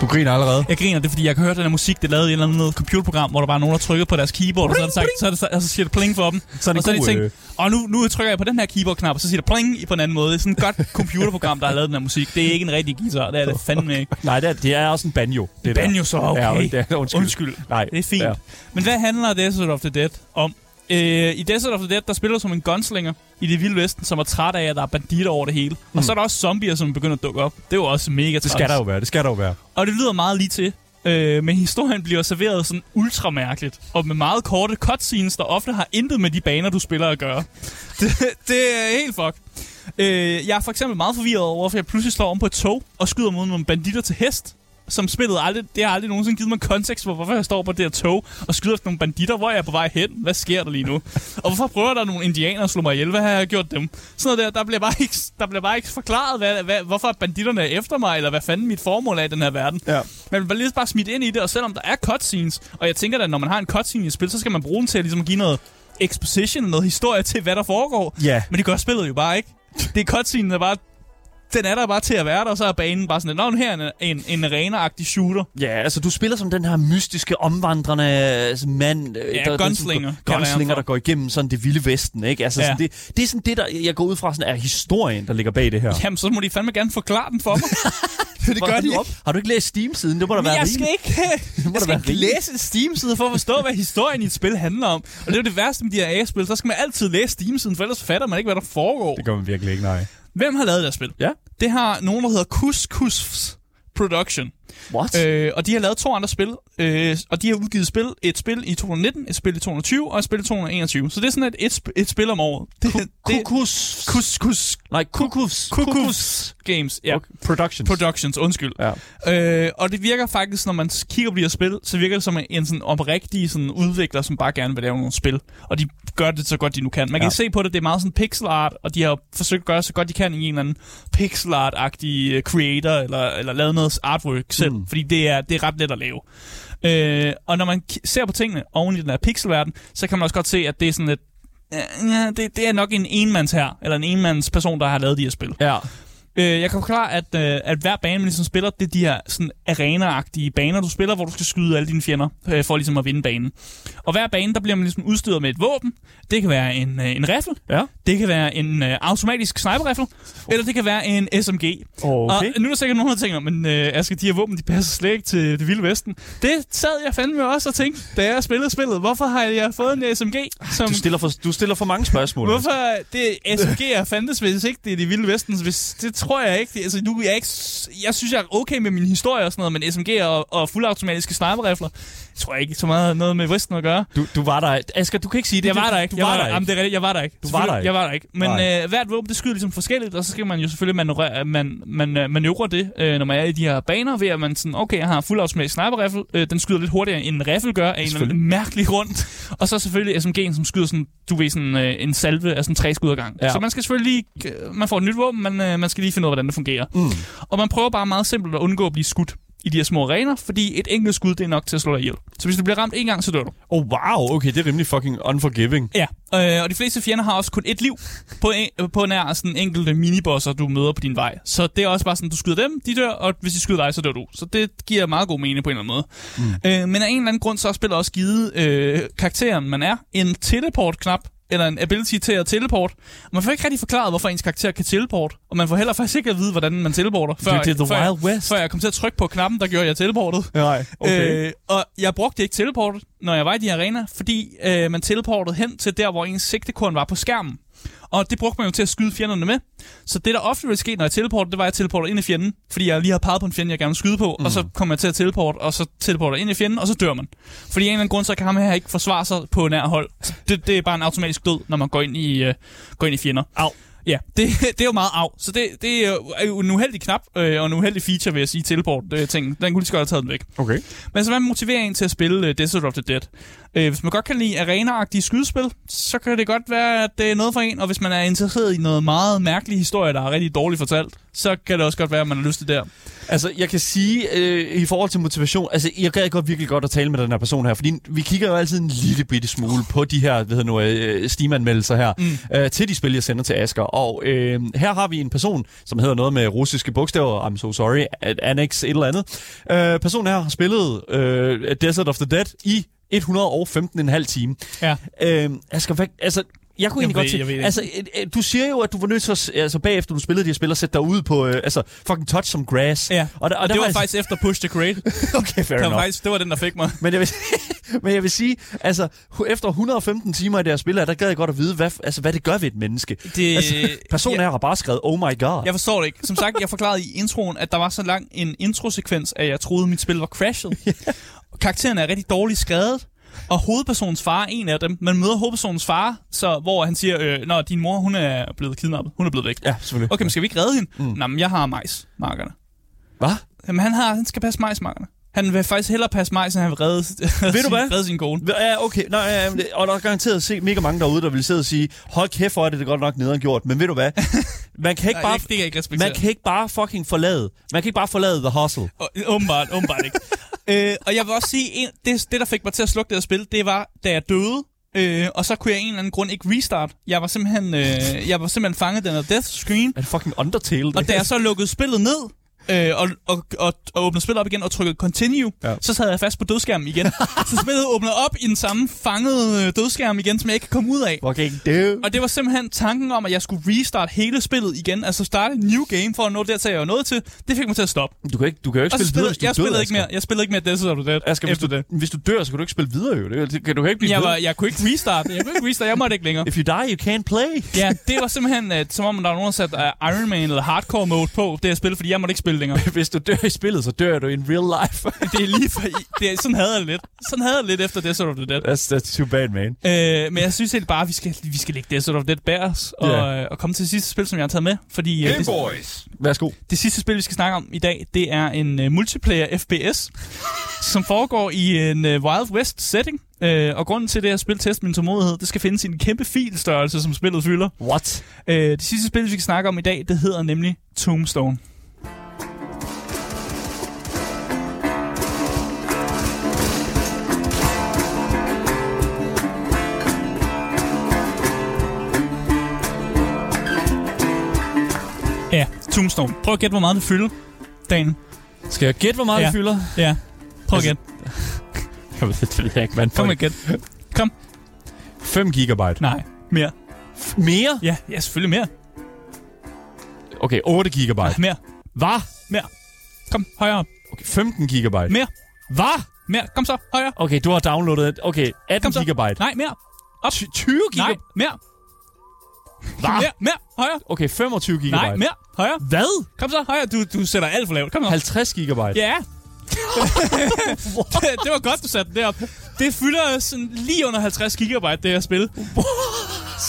Du griner allerede. Jeg griner, det er fordi, jeg kan høre den her musik, det lavet i et eller andet computerprogram, hvor der bare er nogen, der trykker på deres keyboard, og så, er det sagt, så, er det, og så siger det pling for dem. Så er det og så er de tænkt, øh, og nu, nu trykker jeg på den her keyboard-knap, og så siger det pling på en anden måde. Det er sådan et godt computerprogram, der har lavet den her musik. Det er ikke en rigtig guitar, det er det fandme ikke. Nej, det er, det er også en banjo. Det. Banjo så, okay. Ja, det er, undskyld. Undskyld. Nej, Det er fint. Ja. Men hvad handler Desert of the Dead om? Øh, I Desert of the Dead, der spiller du som en gunslinger i det vilde vesten, som er træt af, at der er banditter over det hele. Mm. Og så er der også zombier, som begynder at dukke op. Det er jo også mega Det skal der jo være. Det skal der jo være. Og det lyder meget lige til. Øh, men historien bliver serveret sådan ultra mærkeligt. Og med meget korte cutscenes, der ofte har intet med de baner, du spiller at gøre. [laughs] det, det er helt fuck. Øh, jeg er for eksempel meget forvirret over, hvorfor jeg pludselig slår om på et tog og skyder mod nogle banditter til hest. Som spillet aldrig, det har aldrig nogensinde givet mig kontekst for, hvorfor jeg står på det her tog og skyder efter nogle banditter. Hvor er jeg på vej hen? Hvad sker der lige nu? Og hvorfor prøver der nogle indianere at slå mig ihjel? Hvad har jeg gjort dem? Sådan noget der, der bliver bare ikke, der bliver bare ikke forklaret, hvad, hvad, hvorfor banditterne er efter mig, eller hvad fanden mit formål er i den her verden. Ja. Man bliver lige bare smidt ind i det, og selvom der er cutscenes, og jeg tænker at når man har en cutscene i et spil, så skal man bruge den til at ligesom give noget exposition, noget historie til, hvad der foregår. Ja. Men det gør spillet jo bare ikke. Det er cutscenen, der bare... Den er der bare til at være der, og så er banen bare sådan, nu her er en, en, en arena-agtig shooter. Ja, altså du spiller som den her mystiske, omvandrende altså, mand. øh, Ja, der, gunslinger, Der, jeg ham gunslinger, der går igennem sådan det vilde vesten, ikke? Altså, Ja. sådan, det, det er sådan det, der jeg går ud fra, sådan er historien, der ligger bag det her. Jamen, så må de fandme gerne forklare den for mig. [laughs] det Hvor gør de ikke. Har du ikke læst Steam-siden? Det må Men være jeg skal ikke, [laughs] jeg skal ikke læse en Steam-side for at forstå, hvad historien i et spil handler om. Og det er jo det værste med de her A-spil. Så skal man altid læse Steam-siden, for ellers fatter man ikke, hvad der foregår. Det gør man virkelig ikke, nej. Hvem har lavet det her spil? Ja. Det har nogen, der hedder Kus Production. What? Øh, og de har lavet to andre spil, øh, og de har udgivet spil, et spil i 2019, et spil i 2020 og et spil i 2021. Så det er sådan et, et, et spil om året. Det, Kukus. kus, kus, Nej, Kukus. Kukus Games. Ja. Okay. Productions. Productions, undskyld. Ja. Øh, og det virker faktisk, når man kigger på de her spil, så virker det som en sådan oprigtig sådan udvikler, som bare gerne vil lave nogle spil. Og de gør det så godt, de nu kan. Man kan Ja. se på det, det er meget sådan pixel art, og de har forsøgt at gøre så godt, de kan i en eller anden pixel art-agtig øh, creator, eller, eller lavet noget artwork selv. Mm. Fordi det er, det er ret let at lave. Øh, og når man ser på tingene oven i den her pixelverden, så kan man også godt se, at det er sådan et Ja, det, det er nok en enmands her, eller en enmands person, der har lavet de her spil. Ja. Øh, jeg kan forklare, at, øh, at hver bane, man ligesom spiller, det er de her sådan arena-agtige baner, du spiller, hvor du skal skyde alle dine fjender, øh, for ligesom at vinde banen. Og hver bane, der bliver man ligesom udstyret med et våben. Det kan være en, øh, en rifle, Ja. det kan være en øh, automatisk sniper-rifle, eller det kan være en SMG. Okay. Og nu er der sikkert nogen, der tænker, men øh, Asger, de her våben, de passer slet ikke til det vilde vesten. Det sad jeg fandme også og tænkte, da jeg spillede spillet. Hvorfor har jeg fået en SMG? Som, Du stiller, for, du stiller for mange spørgsmål. Hvorfor det SMG er fandtes, hvis ikke det er det vilde vesten? Hvis, det tror jeg ikke. Det, altså, nu, er ikke jeg synes, jeg er okay med min historie og sådan noget, men SMG og, og fuldautomatiske sniperrifler, jeg tror ikke så meget noget med vesten at gøre. Du, du var der. Asger, du kan ikke sige det. Jeg var der ikke. Du jeg var, var der Jamen, ikke. det er rigtigt. Jeg var der ikke. Du var der ikke. Jeg var der ikke. Men Nej. øh, hvert våben, det skyder ligesom forskelligt, og så skal man jo selvfølgelig manøvrere, man, man, øh, manøvrere det, øh, når man er i de her baner, ved at man sådan, okay, jeg har en fuldautomatisk sniperrifle, øh, den skyder lidt hurtigere, end en rifle gør, af en eller anden mærkelig grund. Og så selvfølgelig SMG'en, som skyder sådan, du ved, sådan øh, en salve af sådan tre skud ad gang. Ja. Så man skal selvfølgelig lige, øh, man får et nyt våben, men øh, man skal lige finde ud af, hvordan det fungerer. Mm. Og man prøver bare meget simpelt at undgå at blive skudt i de her små arener, fordi et enkelt skud, det er nok til at slå dig ihjel. Så hvis du bliver ramt en gang, så dør du. Oh, wow. Okay, det er rimelig fucking unforgiving. Ja, øh, og de fleste fjender har også kun et liv på, en, på nær sådan enkelte minibosser, du møder på din vej. Så det er også bare sådan, du skyder dem, de dør, og hvis de skyder dig, så dør du. Så det giver meget god mening på en eller anden måde. Mm. Øh, men af en eller anden grund, så har spillet også givet øh, karakteren, man er, en teleport-knap, eller en ability til at teleport. Og man får ikke rigtig forklaret, hvorfor ens karakter kan teleport. Og man får heller faktisk ikke at vide, hvordan man teleporter. Før, det er the før, Wild West. Før jeg kom til at trykke på knappen, der gjorde jeg teleportet. Nej, Øh, og jeg brugte ikke teleportet, når jeg var i de arena, fordi øh, man teleportede hen til der, hvor ens sigtekorn var på skærmen. Og det brugte man jo til at skyde fjenderne med. Så det, der ofte ville ske, når jeg teleporter, det var, at jeg teleporter ind i fjenden, fordi jeg lige har peget på en fjende, jeg gerne vil skyde på, mm. og så kommer jeg til at teleporte, og så teleporter ind i fjenden, og så dør man. Fordi af en eller anden grund, så kan ham her ikke forsvare sig på nær hold. Så det, det er bare en automatisk død, når man går ind i, uh, går ind i fjender. Au. Ja, det, [laughs] det er jo meget af. Så det, det er jo en uheldig knap, øh, og en uheldig feature, vil jeg sige, teleport-ting. Den kunne lige så godt have taget den væk. Okay. Men så hvad motiverer en til at spille uh, Desert of the Dead? Uh, hvis man godt kan lide arena skydespil, så kan det godt være, at det er noget for en. Og hvis man er interesseret i noget meget mærkelig historie, der er rigtig dårligt fortalt, så kan det også godt være, at man har lyst til det der. Altså, jeg kan sige, øh, i forhold til motivation, altså, jeg gad godt virkelig godt at tale med den her person her, fordi vi kigger jo altid en lille bitte smule på de her, hvad hedder nu, øh, Steam-anmeldelser her, mm. øh, til de spil, jeg sender til Asker. Og øh, her har vi en person, som hedder noget med russiske bogstaver, I'm so sorry, Annex et eller andet. Øh, personen her har spillet øh, Desert of the Dead i 115,5 time. Ja. Øh, Asger, hvad, altså, jeg kunne egentlig ved- godt til... jeg Altså, du siger jo, at du var nødt til at... Altså, bagefter du spillede de her spil, at sætte dig ud på... Øh, altså, fucking touch some grass. Ja, Og, der, og der det var jeg- faktisk efter Push the Crate. [laughs] Okay, fair det, var enough. faktisk, det var den, der fik mig. Men jeg, vil, [laughs] men jeg vil sige, altså, efter 115 timer i det her spil, der gad jeg godt at vide, hvad, altså, hvad det gør ved et menneske. Det, Altså, [laughs] personen ja, her har bare skrevet, oh my god. Jeg forstår det ikke. Som sagt, jeg forklarede i introen, at der var så lang en introsekvens, at jeg troede, mit spil var crashet. Karakteren er rigtig dårligt skrevet, og hovedpersonens far er en af dem. Man møder hovedpersonens far, så, hvor han siger, øh, Nå, din mor hun er blevet kidnappet. Hun er blevet væk. Ja, selvfølgelig. Okay, men skal vi ikke redde hende? Mm. Nå, men jeg har majsmarkerne. Hvad? Jamen, han, har, han skal passe majsmarkerne. Han vil faktisk hellere passe majs, end han vil redde, [laughs] Ved du hvad? redde sin kone. Ja, okay. Nå, ja, og der er garanteret se mega mange derude, der vil sidde og sige, hold kæft, hvor er det, det godt nok nederen gjort. Men ved du hvad? [laughs] Man kan ikke Nej, bare... det, det kan jeg ikke respektere. Man kan ikke bare fucking forlade. Man kan ikke bare forlade The Hustle. Åbenbart, åbenbart ikke. [laughs] øh, og jeg vil også sige, en, det, det der fik mig til at slukke det her spil, det var, da jeg døde, øh, og så kunne jeg af en eller anden grund ikke restart. Jeg var simpelthen, øh, jeg var simpelthen fanget den her death screen, Er det fucking Undertale? og da jeg så lukkede spillet ned, øh, og, og, og, og åbnede spillet op igen og trykkede continue, Ja. så sad jeg fast på dødskærmen igen. [laughs] så spillet åbnede op i den samme fangede øh, dødskærm igen, som jeg ikke kan komme ud af. Fucking dude. Og det var simpelthen tanken om, at jeg skulle restart hele spillet igen, altså starte new game for at nå dertil, jeg var nået til. Det fik mig til at stoppe. Du kan, ikke, du kan jo ikke så spille videre, hvis du jeg død, spillede ikke mere. Jeg spillede ikke mere Desert of the Dead Asger, hvis du, det. hvis du dør, så kan du ikke spille videre, jo. Det, kan du ikke blive Jeg, ved. var, jeg kunne ikke restarte. Jeg kunne ikke restarte. Jeg måtte ikke længere. If you die, you can't play. Ja, det var simpelthen uh, som om, der var nogen, der satte uh, Iron Man eller Hardcore Mode på det her spil, fordi jeg måtte ikke spille længere. [laughs] Hvis du dør i spillet, så dør du in real life. [laughs] Det er lige for... Det er, sådan havde jeg det lidt. Sådan havde jeg det lidt efter Desert of the Dead. that's, that's too bad, man. Øh, men jeg synes helt bare, at vi skal, vi skal lægge Desert of the Dead bag os, og, yeah. og komme til det sidste spil, som jeg har taget med. Fordi uh, det, Boys. Værsgo. det sidste spil, vi skal snakke om i dag, det er en uh, multiplayer FPS, som foregår i en uh, Wild West setting. Uh, og grunden til, at det her spil tester min tålmodighed, det skal findes i en kæmpe filstørrelse, som spillet fylder. What? Uh, det sidste spil, vi skal snakke om i dag, det hedder nemlig Tombstone. Tombstone. Prøv at gætte, hvor meget det fylder, Dan. Skal jeg gætte, hvor meget Ja. det fylder? Ja, prøv at Altså, gætte. [laughs] Ved det ved jeg ikke, man. Kom med gæt. Kom. 5 gigabyte. Nej, mere. Mere? Ja, ja, selvfølgelig mere. Okay, 8 gigabyte. Nej, mere. Hvad? Mere. Kom, højere op. Okay, 15 gigabyte. Mere. Hvad? Mere. Kom så, højere. Okay, du har downloadet... Okay, 18 Kom så. gigabyte. Nej, mere. Op. 20 Nej, gigabyte? mere. Hvad? Mere, mere. Højere. Okay, 25 gigabyte. Nej, mere. Højere. Hvad? Kom så, højere. Du, du sætter alt for lavt. Kom nu. 50 gigabyte. Ja. det, [laughs] det var godt, du satte den derop. Det fylder sådan lige under 50 gigabyte, det her spil.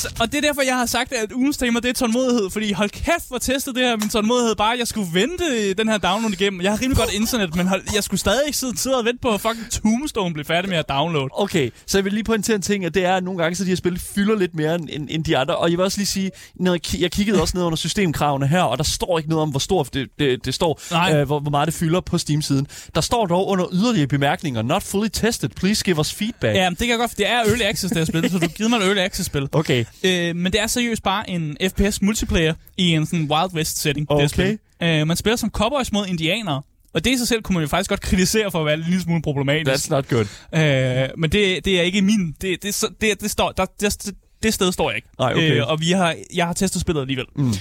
Så, og det er derfor, jeg har sagt, at ugens tema, det er tålmodighed. Fordi hold kæft, hvor testet det her min tålmodighed. Bare, jeg skulle vente den her download igennem. Jeg har rimelig godt internet, men hold, jeg skulle stadig ikke sidde, sidde og vente på, at fucking Tombstone blev færdig med at downloade. Okay, så jeg vil lige pointere en ting, at det er, at nogle gange, så de her spil fylder lidt mere end, end, de andre. Og jeg vil også lige sige, når jeg, jeg kiggede også ned under systemkravene her, og der står ikke noget om, hvor stort det, det, det står, Nej. øh, hvor, hvor meget det fylder på Steam-siden. Der står dog under yderligere bemærkninger, not fully tested, please give us feedback. Ja, det kan jeg godt, det er early access, det her spil, så du giver mig et early access spil. Okay, Øh, men det er seriøst bare en FPS multiplayer i en sådan Wild West setting. det Okay. spil. Øh, man spiller som cowboys mod indianere. Og det i sig selv kunne man jo faktisk godt kritisere for at være en lille smule problematisk. that's not good. Øh, men det, det er ikke min... Det, det, det, det, det, står, der, det, det sted står jeg ikke. Nej, okay. Øh, og vi har, jeg har testet spillet alligevel. Mm.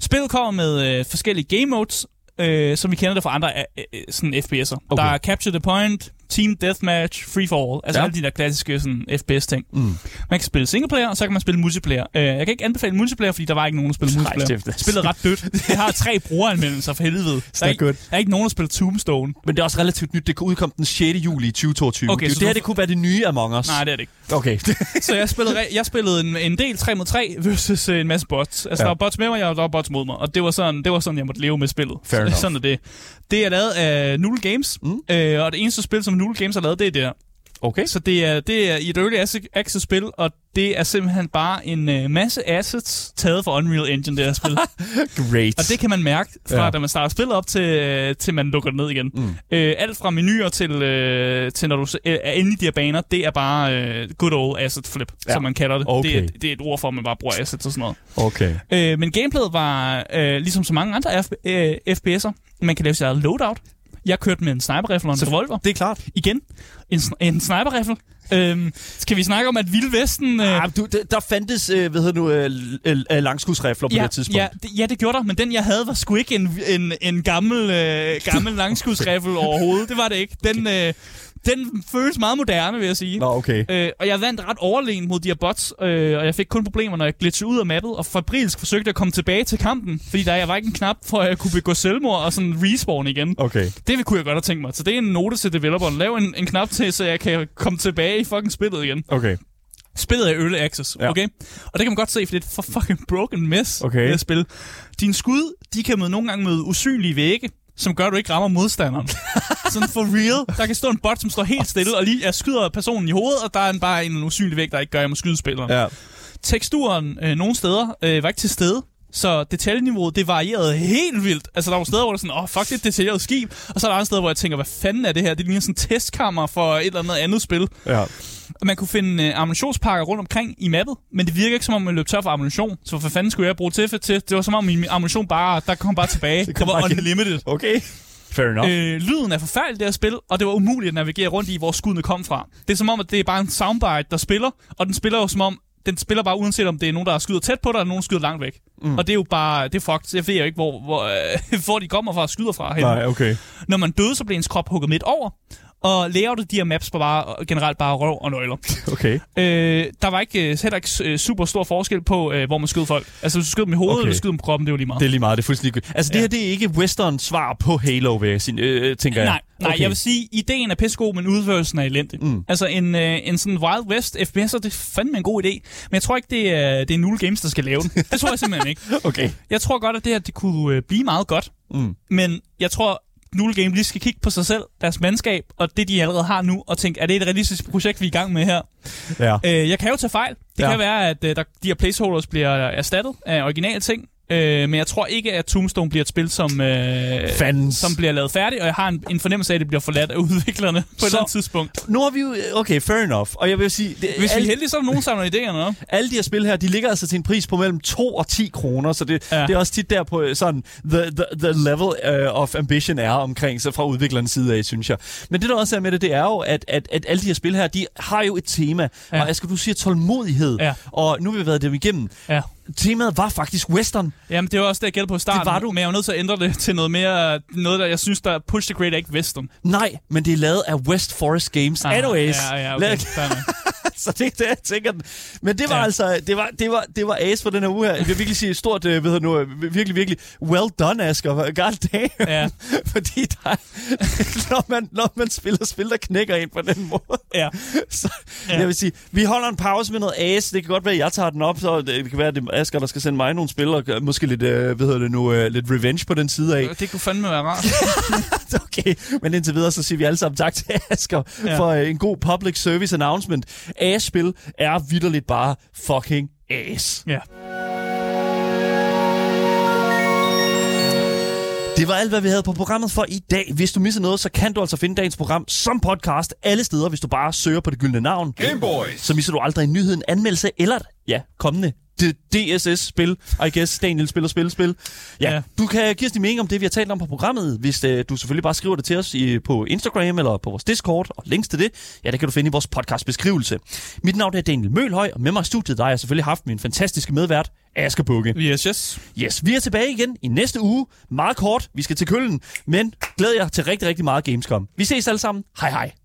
Spillet kommer med øh, forskellige game modes, øh, som vi kender det fra andre øh, øh, sådan FPS'er. Okay. Der er Capture the Point, team deathmatch, free for all. Altså Ja. alle de der klassiske sådan, FPS-ting. Mm. Man kan spille singleplayer, og så kan man spille multiplayer. Uh, jeg kan ikke anbefale multiplayer, fordi der var ikke nogen, der spillede Nej, multiplayer. er- Spillet ret dødt. Det har tre brugeranmeldelser for helvede. Der er, ikke, der er ikke nogen, der spiller Tombstone. Men det er også relativt nyt. Det udkom den 6. juli 2022. Okay, det, så det her det kunne være det nye Among Us. Nej, det er det ikke. Okay. [laughs] Så jeg spillede, jeg spillede en, en del 3 mod 3 versus øh, en masse bots. Altså, Ja. der var bots med mig, og der var bots mod mig. Og det var sådan, det var sådan jeg måtte leve med spillet. Fair Så- [laughs] enough. sådan er det. Det er lavet af Noodle Games, mm. øh, og det eneste spil, som Noodle Games har lavet, det er det her. okay. Så det er, det er i et early access- spil, og det er simpelthen bare en øh, masse assets taget fra Unreal Engine, det her spil. [laughs] Great. og det kan man mærke fra, Ja. da man starter spillet op, til, øh, til man lukker det ned igen. Mm. Øh, alt fra menuer til, øh, til når du øh, er inde i de her baner, det er bare øh, good old asset flip, ja. som man kalder det. Okay. Det, er, det er et ord for, at man bare bruger assets og sådan noget. Okay. Øh, men gameplayet var, øh, ligesom så mange andre F- øh, FPS'er, man kan lave sit eget loadout. Jeg kørte med en sniper-rifle og en Så- revolver. Det er klart. Igen, en, en sniper-rifle. Øhm, skal vi snakke om, at Vilde Vesten... Øh, Ah, du, der, fandtes, øh, hvad hedder nu, øh, øh, langskudsrifler på ja, det tidspunkt. ja, det, ja, det gjorde der, men den, jeg havde, var sgu ikke en, en, en gammel, øh, gammel [laughs] langskudsrifle overhovedet. Det var det ikke. Den, øh, den føles meget moderne, vil jeg sige. Nå, okay. Øh, og jeg vandt ret overlegen mod de her bots, øh, og jeg fik kun problemer, når jeg glitchede ud af mappet, og fabrilsk forsøgte at komme tilbage til kampen, fordi der var ikke en knap for, at jeg kunne begå selvmord og sådan respawn igen. Okay. Det kunne jeg godt have tænkt mig. Så det er en note til developeren. Lav en, en knap til, så jeg kan komme tilbage i fucking spillet igen. Okay. Spillet er early access, Ja. okay? Og det kan man godt se, for det er et for fucking broken mess, Okay. det spil. Dine skud, de kan møde, nogle gange møde usynlige vægge, som gør, at du ikke rammer modstanderen. [laughs] Sådan for real. Der kan stå en bot, som står helt stille, og lige jeg skyder personen i hovedet, og der er en, bare en usynlig væg, der ikke gør, at jeg må skyde spilleren. Ja. Teksturen øh, nogle steder øh, var ikke til stede, så detaljeniveauet, det varierede helt vildt. Altså, der var steder, hvor der sådan, åh, oh, fuck, det er et detaljeret skib. Og så er der andre steder, hvor jeg tænker, hvad fanden er det her? Det ligner sådan en testkammer for et eller andet andet spil. Ja. Og man kunne finde øh, ammunitionspakker rundt omkring i mappet, men det virker ikke som om, man løb tør for ammunition. Så hvad fanden skulle jeg bruge til til? Det var som om min ammunition bare, der kom bare tilbage. Det det, kom var bare unlimited. Okay. Fair enough. Øh, lyden er forfærdelig, det her spil, og det var umuligt at navigere rundt i, hvor skuddene kom fra. Det er som om, at det er bare en soundbite, der spiller, og den spiller jo som om, den spiller bare uanset om det er nogen, der skyder tæt på dig, eller nogen, der skyder langt væk. Mm. Og det er jo bare, det er fucked. Jeg ved jo ikke, hvor, hvor, øh, [laughs] hvor de kommer fra og skyder fra. henne. Nej, okay. Når man døde, så blev ens krop hugget midt over, og layoutet de her maps var bare generelt bare røv og nøgler. [laughs] Okay. Øh, der var ikke, øh, heller ikke øh, super stor forskel på, øh, hvor man skød folk. Altså, hvis du skød dem i hovedet, Okay. eller skød dem på kroppen, det var lige meget. Det er lige meget, det er fuldstændig. Altså, det Ja. her, det er ikke western svar på Halo, vil jeg sige, øh, tænker jeg. Nej, nej Okay. jeg vil sige, ideen er pissegod, men udførelsen er elendig. Mm. Altså en, øh, en sådan Wild West FPS'er, det er fandme en god idé. Men jeg tror ikke, det er, det er Null Games, der skal lave den. Det tror jeg simpelthen ikke. [laughs] Okay. Jeg tror godt, at det her det kunne øh, blive meget godt. Mm. Men jeg tror, Null Game lige skal kigge på sig selv, deres mandskab, og det, de allerede har nu, og tænke, er det et realistisk projekt, vi er i gang med her? Ja. Øh, jeg kan jo tage fejl. Det Ja. kan være, at øh, der, de her placeholders bliver erstattet af originale ting. Øh, men jeg tror ikke, at Tombstone bliver et spil, som, øh, Fans. som bliver lavet færdigt, og jeg har en, en fornemmelse af, at det bliver forladt af udviklerne på Så- et eller andet tidspunkt. Nu har vi jo... Okay, fair enough. Og jeg vil sige... Det, Hvis vi alle, er heldige, så er der nogen, samler idéerne op. [laughs] alle de her spil her, de ligger altså til en pris på mellem 2 og 10 kroner, så det, ja. Det er også tit der på øh, sådan, the, the, the level uh, of ambition er omkring, så fra udviklerens side af, synes jeg. Men det der også er med det, det er jo, at, at, at alle de her spil her, de har jo et tema. Ja. Ja. Og Asger, du siger tålmodighed, Ja. og nu har vi været dem igennem. Ja. Temaet var faktisk western. Jamen, det var også det, jeg gældte på starten. Det var du. Men jeg var nødt til at ændre det [laughs] til noget mere... Noget, der jeg synes, der Push the Great er ikke western. Nej, men det er lavet af West Forest Games. Ah, Anyways. Ja, ja, Lad- okay. nok. [laughs] så det er det, jeg tænker. Men det var ja. Altså, det var, det var, det var ace for den her uge her. Jeg vil virkelig sige stort, øh, ved nu, øh, virkelig, virkelig well done, Asger. God damn. Ja. [laughs] Fordi der, [laughs] når, man, når man spiller spil, der knækker ind på den måde. Ja. Så ja. Jeg vil sige, vi holder en pause med noget ace. Det kan godt være, at jeg tager den op, så det kan være, at det er Asger, der skal sende mig nogle spil, og måske lidt, øh, hvad hedder det nu, øh, lidt revenge på den side af. Det kunne fandme være rart. Okay, men indtil videre, så siger vi alle sammen tak til Asger ja. For øh, en god public service announcement. Ace-spil er vidderligt bare fucking ace. Ja. Det var alt, hvad vi havde på programmet for i dag. Hvis du misser noget, så kan du altså finde dagens program som podcast alle steder, hvis du bare søger på det gyldne navn. Gameboys. Så misser du aldrig en nyhed, en anmeldelse eller et, ja, kommende DSS-spil. I guess Daniel spiller spil, spil. Ja, ja, du kan give os din mening om det, vi har talt om på programmet, hvis øh, du selvfølgelig bare skriver det til os i, på Instagram eller på vores Discord, og links til det, ja, det kan du finde i vores podcastbeskrivelse. Mit navn er Daniel Mølhøj, og med mig i studiet, der har jeg selvfølgelig haft min fantastiske medvært, Asger Bukke. Yes, yes. Yes, vi er tilbage igen i næste uge. Meget kort, vi skal til Køllen, men glæder jer til rigtig, rigtig meget Gamescom. Vi ses alle sammen. Hej hej.